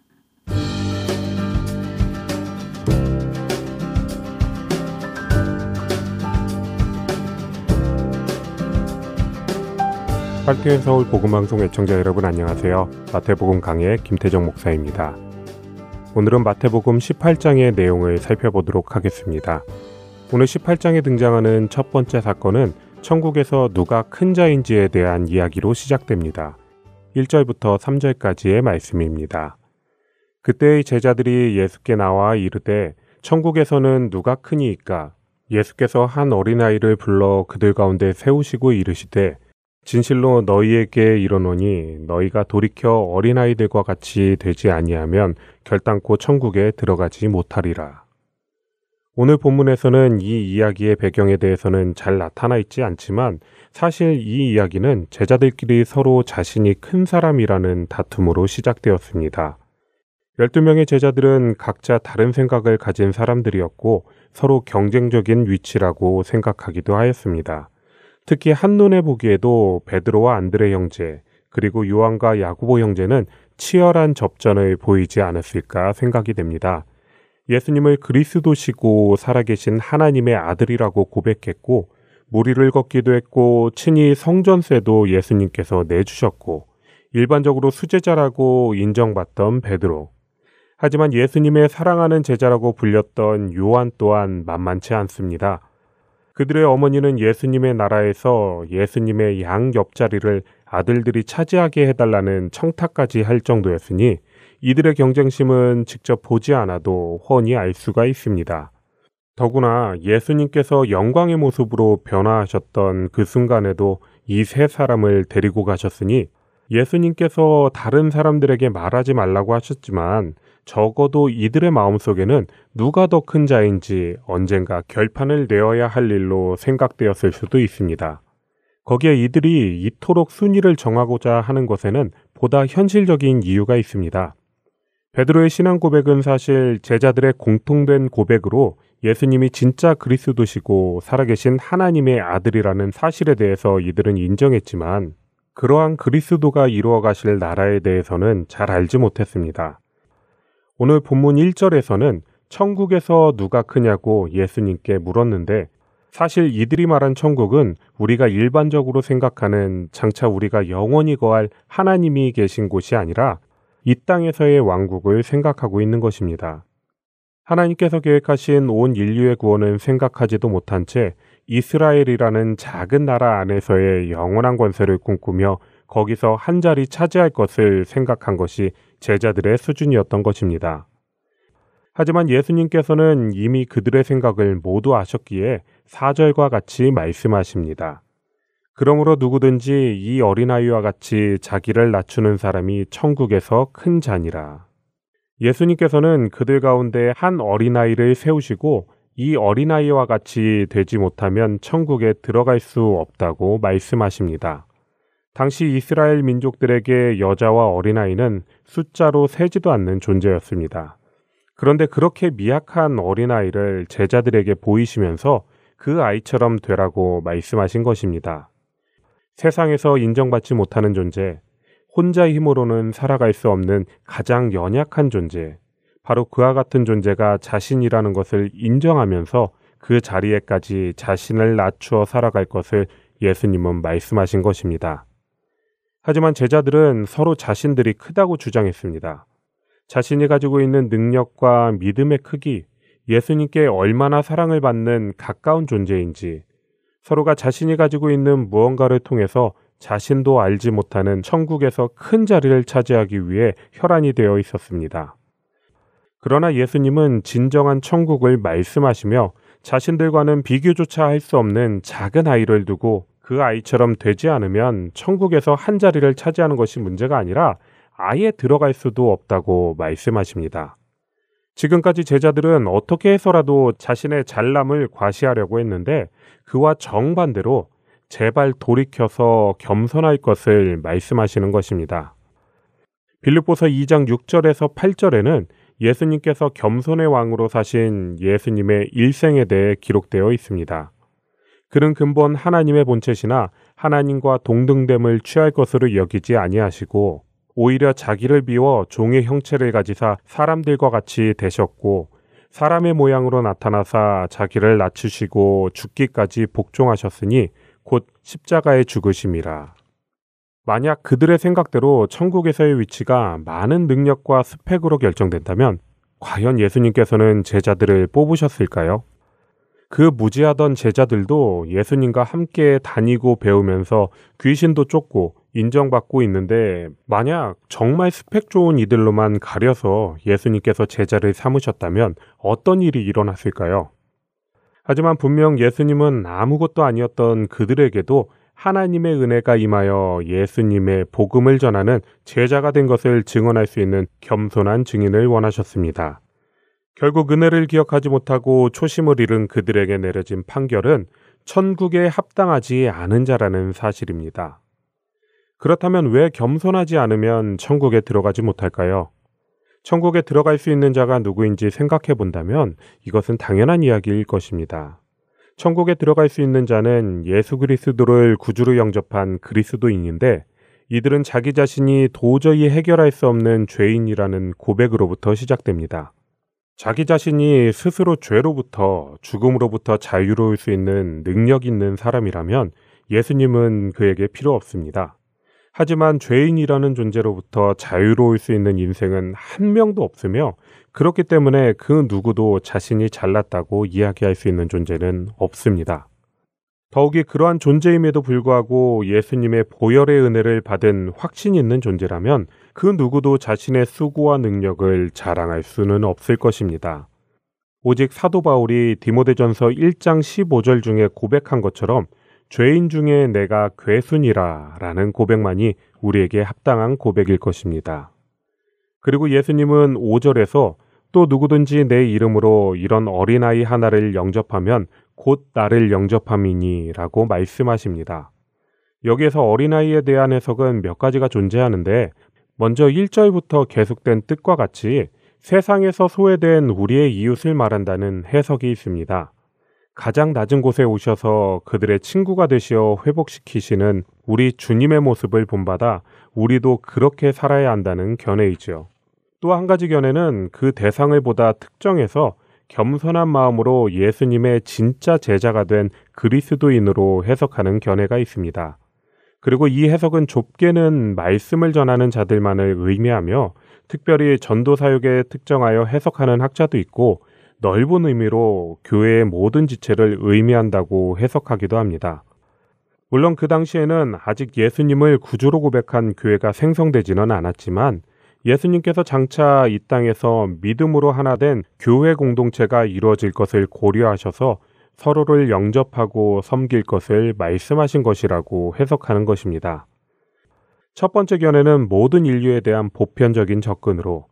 할트앤 서울 복음방송 애청자 여러분 안녕하세요. 마태복음 강의 김태정 목사입니다. 오늘은 마태복음 18장의 내용을 살펴보도록 하겠습니다. 오늘 18장에 등장하는 첫 번째 사건은 천국에서 누가 큰 자인지에 대한 이야기로 시작됩니다. 1절부터 3절까지의 말씀입니다. 그때의 제자들이 예수께 나와 이르되 천국에서는 누가 크니이까 예수께서 한 어린아이를 불러 그들 가운데 세우시고 이르시되 진실로 너희에게 이르노니 너희가 돌이켜 어린아이들과 같이 되지 아니하면 결단코 천국에 들어가지 못하리라. 오늘 본문에서는 이 이야기의 배경에 대해서는 잘 나타나 있지 않지만 사실 이 이야기는 제자들끼리 서로 자신이 큰 사람이라는 다툼으로 시작되었습니다. 12명의 제자들은 각자 다른 생각을 가진 사람들이었고 서로 경쟁적인 위치라고 생각하기도 하였습니다. 특히 한눈에 보기에도 베드로와 안드레 형제 그리고 요한과 야구보 형제는 치열한 접전을 보이지 않았을까 생각이 됩니다. 예수님을 그리스도시고 살아계신 하나님의 아들이라고 고백했고 무리를 걷기도 했고 친히 성전세도 예수님께서 내주셨고 일반적으로 수제자라고 인정받던 베드로 하지만 예수님의 사랑하는 제자라고 불렸던 요한 또한 만만치 않습니다. 그들의 어머니는 예수님의 나라에서 예수님의 양 옆자리를 아들들이 차지하게 해달라는 청탁까지 할 정도였으니 이들의 경쟁심은 직접 보지 않아도 훤히 알 수가 있습니다. 더구나 예수님께서 영광의 모습으로 변화하셨던 그 순간에도 이 세 사람을 데리고 가셨으니 예수님께서 다른 사람들에게 말하지 말라고 하셨지만 적어도 이들의 마음속에는 누가 더 큰 자인지 언젠가 결판을 내어야 할 일로 생각되었을 수도 있습니다. 거기에 이들이 이토록 순위를 정하고자 하는 것에는 보다 현실적인 이유가 있습니다. 베드로의 신앙 고백은 사실 제자들의 공통된 고백으로 예수님이 진짜 그리스도시고 살아계신 하나님의 아들이라는 사실에 대해서 이들은 인정했지만 그러한 그리스도가 이루어 가실 나라에 대해서는 잘 알지 못했습니다. 오늘 본문 1절에서는 천국에서 누가 크냐고 예수님께 물었는데 사실 이들이 말한 천국은 우리가 일반적으로 생각하는 장차 우리가 영원히 거할 하나님이 계신 곳이 아니라 이 땅에서의 왕국을 생각하고 있는 것입니다. 하나님께서 계획하신 온 인류의 구원은 생각하지도 못한 채 이스라엘이라는 작은 나라 안에서의 영원한 권세를 꿈꾸며 거기서 한 자리 차지할 것을 생각한 것이 제자들의 수준이었던 것입니다. 하지만 예수님께서는 이미 그들의 생각을 모두 아셨기에 사절과 같이 말씀하십니다. 그러므로 누구든지 이 어린아이와 같이 자기를 낮추는 사람이 천국에서 큰 자니라. 예수님께서는 그들 가운데 한 어린아이를 세우시고 이 어린아이와 같이 되지 못하면 천국에 들어갈 수 없다고 말씀하십니다. 당시 이스라엘 민족들에게 여자와 어린아이는 숫자로 세지도 않는 존재였습니다. 그런데 그렇게 미약한 어린아이를 제자들에게 보이시면서 그 아이처럼 되라고 말씀하신 것입니다. 세상에서 인정받지 못하는 존재, 혼자 힘으로는 살아갈 수 없는 가장 연약한 존재, 바로 그와 같은 존재가 자신이라는 것을 인정하면서 그 자리에까지 자신을 낮추어 살아갈 것을 예수님은 말씀하신 것입니다. 하지만 제자들은 서로 자신들이 크다고 주장했습니다. 자신이 가지고 있는 능력과 믿음의 크기, 예수님께 얼마나 사랑을 받는 가까운 존재인지, 서로가 자신이 가지고 있는 무언가를 통해서 자신도 알지 못하는 천국에서 큰 자리를 차지하기 위해 혈안이 되어 있었습니다. 그러나 예수님은 진정한 천국을 말씀하시며 자신들과는 비교조차 할 수 없는 작은 아이를 두고 그 아이처럼 되지 않으면 천국에서 한 자리를 차지하는 것이 문제가 아니라 아예 들어갈 수도 없다고 말씀하십니다. 지금까지 제자들은 어떻게 해서라도 자신의 잘남을 과시하려고 했는데 그와 정반대로 제발 돌이켜서 겸손할 것을 말씀하시는 것입니다. 빌립보서 2장 6절에서 8절에는 예수님께서 겸손의 왕으로 사신 예수님의 일생에 대해 기록되어 있습니다. 그는 근본 하나님의 본체시나 하나님과 동등됨을 취할 것으로 여기지 아니하시고 오히려 자기를 비워 종의 형체를 가지사 사람들과 같이 되셨고 사람의 모양으로 나타나사 자기를 낮추시고 죽기까지 복종하셨으니 곧 십자가에 죽으심이라. 만약 그들의 생각대로 천국에서의 위치가 많은 능력과 스펙으로 결정된다면 과연 예수님께서는 제자들을 뽑으셨을까요? 그 무지하던 제자들도 예수님과 함께 다니고 배우면서 귀신도 쫓고 인정받고 있는데 만약 정말 스펙 좋은 이들로만 가려서 예수님께서 제자를 삼으셨다면 어떤 일이 일어났을까요? 하지만 분명 예수님은 아무것도 아니었던 그들에게도 하나님의 은혜가 임하여 예수님의 복음을 전하는 제자가 된 것을 증언할 수 있는 겸손한 증인을 원하셨습니다. 결국 은혜를 기억하지 못하고 초심을 잃은 그들에게 내려진 판결은 천국에 합당하지 않은 자라는 사실입니다. 그렇다면 왜 겸손하지 않으면 천국에 들어가지 못할까요? 천국에 들어갈 수 있는 자가 누구인지 생각해 본다면 이것은 당연한 이야기일 것입니다. 천국에 들어갈 수 있는 자는 예수 그리스도를 구주로 영접한 그리스도인인데 이들은 자기 자신이 도저히 해결할 수 없는 죄인이라는 고백으로부터 시작됩니다. 자기 자신이 스스로 죄로부터 죽음으로부터 자유로울 수 있는 능력 있는 사람이라면 예수님은 그에게 필요 없습니다. 하지만 죄인이라는 존재로부터 자유로울 수 있는 인생은 한 명도 없으며 그렇기 때문에 그 누구도 자신이 잘났다고 이야기할 수 있는 존재는 없습니다. 더욱이 그러한 존재임에도 불구하고 예수님의 보혈의 은혜를 받은 확신 있는 존재라면 그 누구도 자신의 수고와 능력을 자랑할 수는 없을 것입니다. 오직 사도 바울이 디모데전서 1장 15절 중에 고백한 것처럼 죄인 중에 내가 괴순이라 라는 고백만이 우리에게 합당한 고백일 것입니다. 그리고 예수님은 5절에서 또 누구든지 내 이름으로 이런 어린아이 하나를 영접하면 곧 나를 영접함이니 라고 말씀하십니다. 여기에서 어린아이에 대한 해석은 몇 가지가 존재하는데 먼저 1절부터 계속된 뜻과 같이 세상에서 소외된 우리의 이웃을 말한다는 해석이 있습니다. 가장 낮은 곳에 오셔서 그들의 친구가 되시어 회복시키시는 우리 주님의 모습을 본받아 우리도 그렇게 살아야 한다는 견해이지요. 또 한 가지 견해는 그 대상을 보다 특정해서 겸손한 마음으로 예수님의 진짜 제자가 된 그리스도인으로 해석하는 견해가 있습니다. 그리고 이 해석은 좁게는 말씀을 전하는 자들만을 의미하며 특별히 전도 사역에 특정하여 해석하는 학자도 있고 넓은 의미로 교회의 모든 지체를 의미한다고 해석하기도 합니다. 물론 그 당시에는 아직 예수님을 구주로 고백한 교회가 생성되지는 않았지만 예수님께서 장차 이 땅에서 믿음으로 하나 된 교회 공동체가 이루어질 것을 고려하셔서 서로를 영접하고 섬길 것을 말씀하신 것이라고 해석하는 것입니다. 첫 번째 견해는 모든 인류에 대한 보편적인 접근으로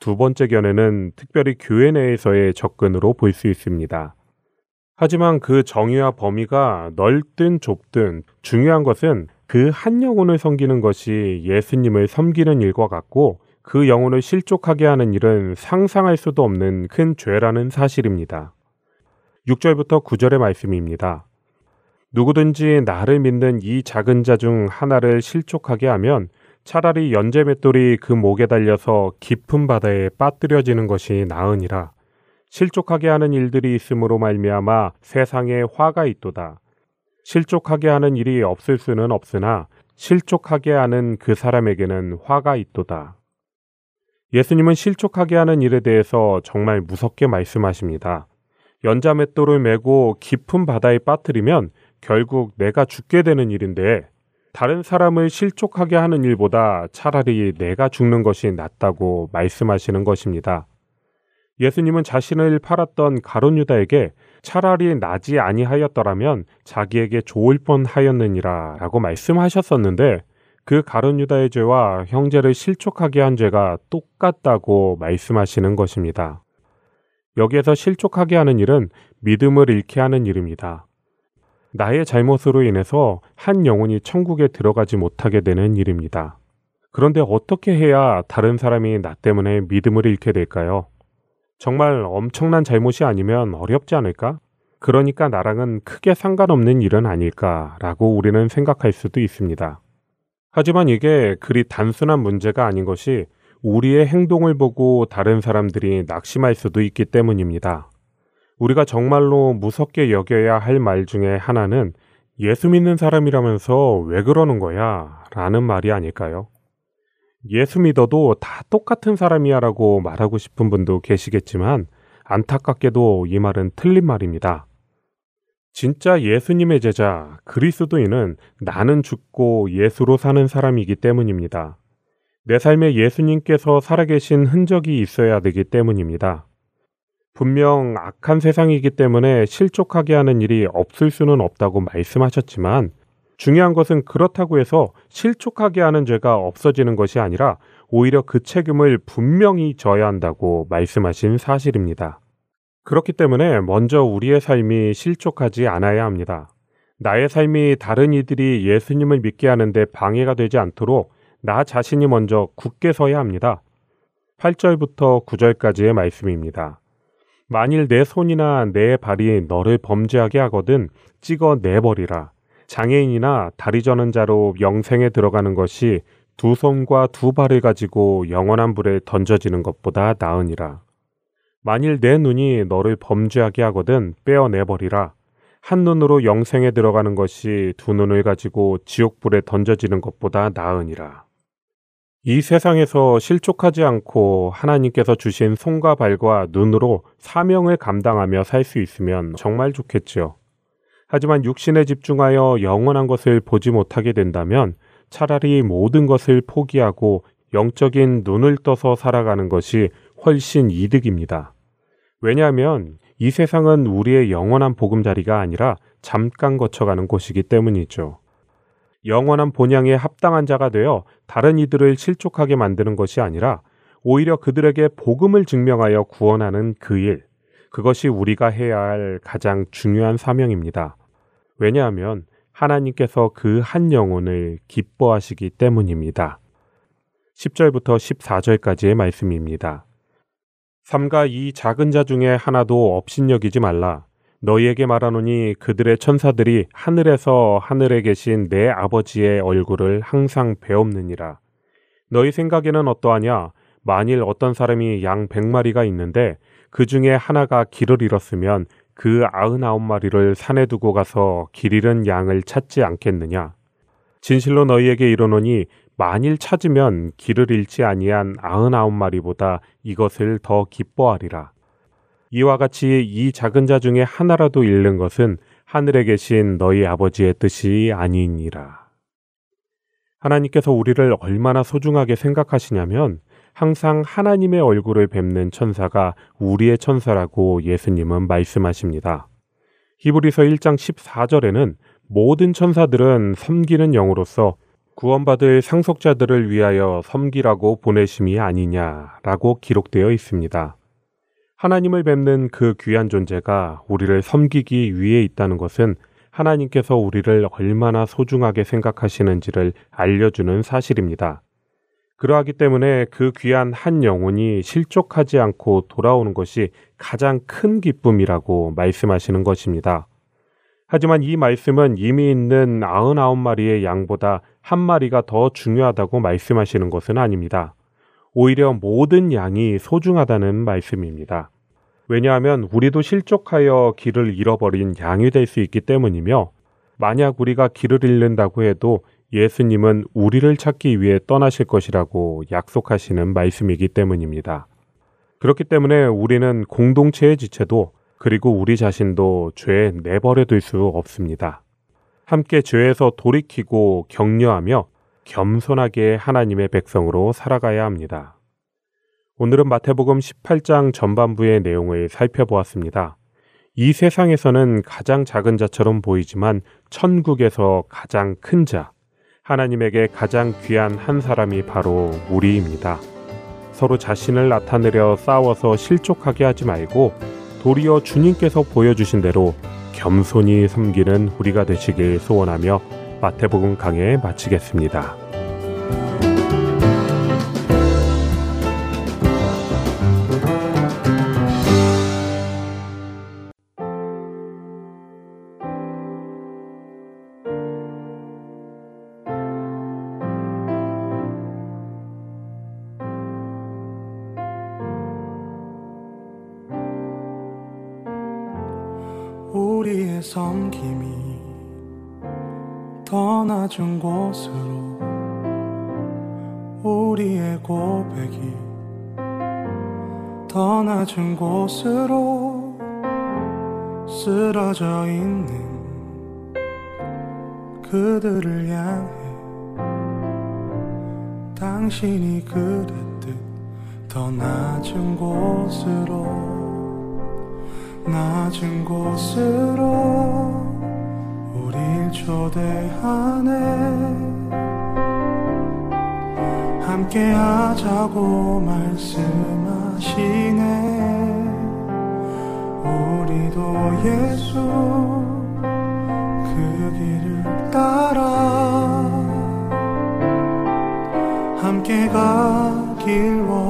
두 번째 견해는 특별히 교회 내에서의 접근으로 볼 수 있습니다. 하지만 그 정의와 범위가 넓든 좁든 중요한 것은 그 한 영혼을 섬기는 것이 예수님을 섬기는 일과 같고 그 영혼을 실족하게 하는 일은 상상할 수도 없는 큰 죄라는 사실입니다. 6절부터 9절의 말씀입니다. 누구든지 나를 믿는 이 작은 자 중 하나를 실족하게 하면 차라리 연재 맷돌이 그 목에 달려서 깊은 바다에 빠뜨려지는 것이 나으니라. 실족하게 하는 일들이 있으므로 말미암아 세상에 화가 있도다. 실족하게 하는 일이 없을 수는 없으나 실족하게 하는 그 사람에게는 화가 있도다. 예수님은 실족하게 하는 일에 대해서 정말 무섭게 말씀하십니다. 연자 맷돌을 메고 깊은 바다에 빠뜨리면 결국 내가 죽게 되는 일인데 다른 사람을 실족하게 하는 일보다 차라리 내가 죽는 것이 낫다고 말씀하시는 것입니다. 예수님은 자신을 팔았던 가론 유다에게 차라리 나지 아니하였더라면 자기에게 좋을 뻔하였느니라 라고 말씀하셨었는데 그 가론 유다의 죄와 형제를 실족하게 한 죄가 똑같다고 말씀하시는 것입니다. 여기에서 실족하게 하는 일은 믿음을 잃게 하는 일입니다. 나의 잘못으로 인해서 한 영혼이 천국에 들어가지 못하게 되는 일입니다. 그런데 어떻게 해야 다른 사람이 나 때문에 믿음을 잃게 될까요? 정말 엄청난 잘못이 아니면 어렵지 않을까? 그러니까 나랑은 크게 상관없는 일은 아닐까라고 우리는 생각할 수도 있습니다. 하지만 이게 그리 단순한 문제가 아닌 것이 우리의 행동을 보고 다른 사람들이 낙심할 수도 있기 때문입니다. 우리가 정말로 무섭게 여겨야 할 말 중에 하나는 예수 믿는 사람이라면서 왜 그러는 거야? 라는 말이 아닐까요? 예수 믿어도 다 똑같은 사람이야 라고 말하고 싶은 분도 계시겠지만 안타깝게도 이 말은 틀린 말입니다. 진짜 예수님의 제자 그리스도인은 나는 죽고 예수로 사는 사람이기 때문입니다. 내 삶에 예수님께서 살아계신 흔적이 있어야 되기 때문입니다. 분명 악한 세상이기 때문에 실족하게 하는 일이 없을 수는 없다고 말씀하셨지만 중요한 것은 그렇다고 해서 실족하게 하는 죄가 없어지는 것이 아니라 오히려 그 책임을 분명히 져야 한다고 말씀하신 사실입니다. 그렇기 때문에 먼저 우리의 삶이 실족하지 않아야 합니다. 나의 삶이 다른 이들이 예수님을 믿게 하는데 방해가 되지 않도록 나 자신이 먼저 굳게 서야 합니다. 8절부터 9절까지의 말씀입니다. 만일 내 손이나 내 발이 너를 범죄하게 하거든 찍어 내버리라. 장애인이나 다리 저는 자로 영생에 들어가는 것이 두 손과 두 발을 가지고 영원한 불에 던져지는 것보다 나으니라. 만일 내 눈이 너를 범죄하게 하거든 빼어내버리라. 한 눈으로 영생에 들어가는 것이 두 눈을 가지고 지옥불에 던져지는 것보다 나으니라. 이 세상에서 실족하지 않고 하나님께서 주신 손과 발과 눈으로 사명을 감당하며 살 수 있으면 정말 좋겠지요. 하지만 육신에 집중하여 영원한 것을 보지 못하게 된다면 차라리 모든 것을 포기하고 영적인 눈을 떠서 살아가는 것이 훨씬 이득입니다. 왜냐하면 이 세상은 우리의 영원한 보금자리가 아니라 잠깐 거쳐가는 곳이기 때문이죠. 영원한 본향에 합당한 자가 되어 다른 이들을 실족하게 만드는 것이 아니라 오히려 그들에게 복음을 증명하여 구원하는 그 일, 그것이 우리가 해야 할 가장 중요한 사명입니다. 왜냐하면 하나님께서 그 한 영혼을 기뻐하시기 때문입니다. 10절부터 14절까지의 말씀입니다. 삼가 이 작은 자 중에 하나도 업신여기지 말라. 너희에게 말하노니 그들의 천사들이 하늘에서 하늘에 계신 내 아버지의 얼굴을 항상 배옵느니라. 너희 생각에는 어떠하냐? 만일 어떤 사람이 양 백마리가 있는데 그 중에 하나가 길을 잃었으면 그 아흔아홉 마리를 산에 두고 가서 길 잃은 양을 찾지 않겠느냐? 진실로 너희에게 이르노니 만일 찾으면 길을 잃지 아니한 아흔아홉 마리보다 이것을 더 기뻐하리라. 이와 같이 이 작은 자 중에 하나라도 잃는 것은 하늘에 계신 너희 아버지의 뜻이 아니니라. 하나님께서 우리를 얼마나 소중하게 생각하시냐면 항상 하나님의 얼굴을 뵙는 천사가 우리의 천사라고 예수님은 말씀하십니다. 히브리서 1장 14절에는 모든 천사들은 섬기는 영으로서 구원받을 상속자들을 위하여 섬기라고 보내심이 아니냐라고 기록되어 있습니다. 하나님을 뵙는 그 귀한 존재가 우리를 섬기기 위해 있다는 것은 하나님께서 우리를 얼마나 소중하게 생각하시는지를 알려주는 사실입니다. 그러하기 때문에 그 귀한 한 영혼이 실족하지 않고 돌아오는 것이 가장 큰 기쁨이라고 말씀하시는 것입니다. 하지만 이 말씀은 이미 있는 99마리의 양보다 한 마리가 더 중요하다고 말씀하시는 것은 아닙니다. 오히려 모든 양이 소중하다는 말씀입니다. 왜냐하면 우리도 실족하여 길을 잃어버린 양이 될 수 있기 때문이며 만약 우리가 길을 잃는다고 해도 예수님은 우리를 찾기 위해 떠나실 것이라고 약속하시는 말씀이기 때문입니다. 그렇기 때문에 우리는 공동체의 지체도 그리고 우리 자신도 죄에 내버려 둘 수 없습니다. 함께 죄에서 돌이키고 격려하며 겸손하게 하나님의 백성으로 살아가야 합니다. 오늘은 마태복음 18장 전반부의 내용을 살펴보았습니다. 이 세상에서는 가장 작은 자처럼 보이지만 천국에서 가장 큰 자, 하나님에게 가장 귀한 한 사람이 바로 우리입니다. 서로 자신을 나타내려 싸워서 실족하게 하지 말고 도리어 주님께서 보여주신 대로 겸손히 섬기는 우리가 되시길 소원하며 마태복음 강해 마치겠습니다. 섬김이 더 낮은 곳으로 우리의 고백이 더 낮은 곳으로 쓰러져 있는 그들을 향해 당신이 그랬듯 더 낮은 곳으로 낮은 곳으로 초대하네. 함께 하자고 말씀하시네. 우리도 예수 그 길을 따라 함께 가길 원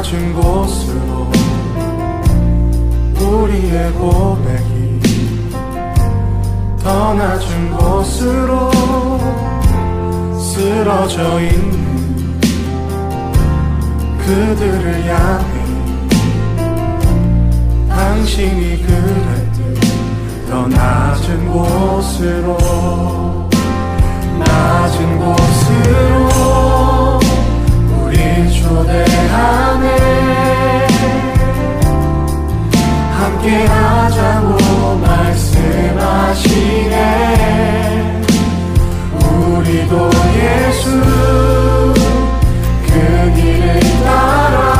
낮은 곳으로 우리의 고백이 더 낮은 곳으로 쓰러져 있는 그들을 향해 당신이 그랬듯 더 낮은 곳으로 낮은 곳으로 초대하네 함께 하자고 말씀하시네. 우리도 예수 그 길을 따라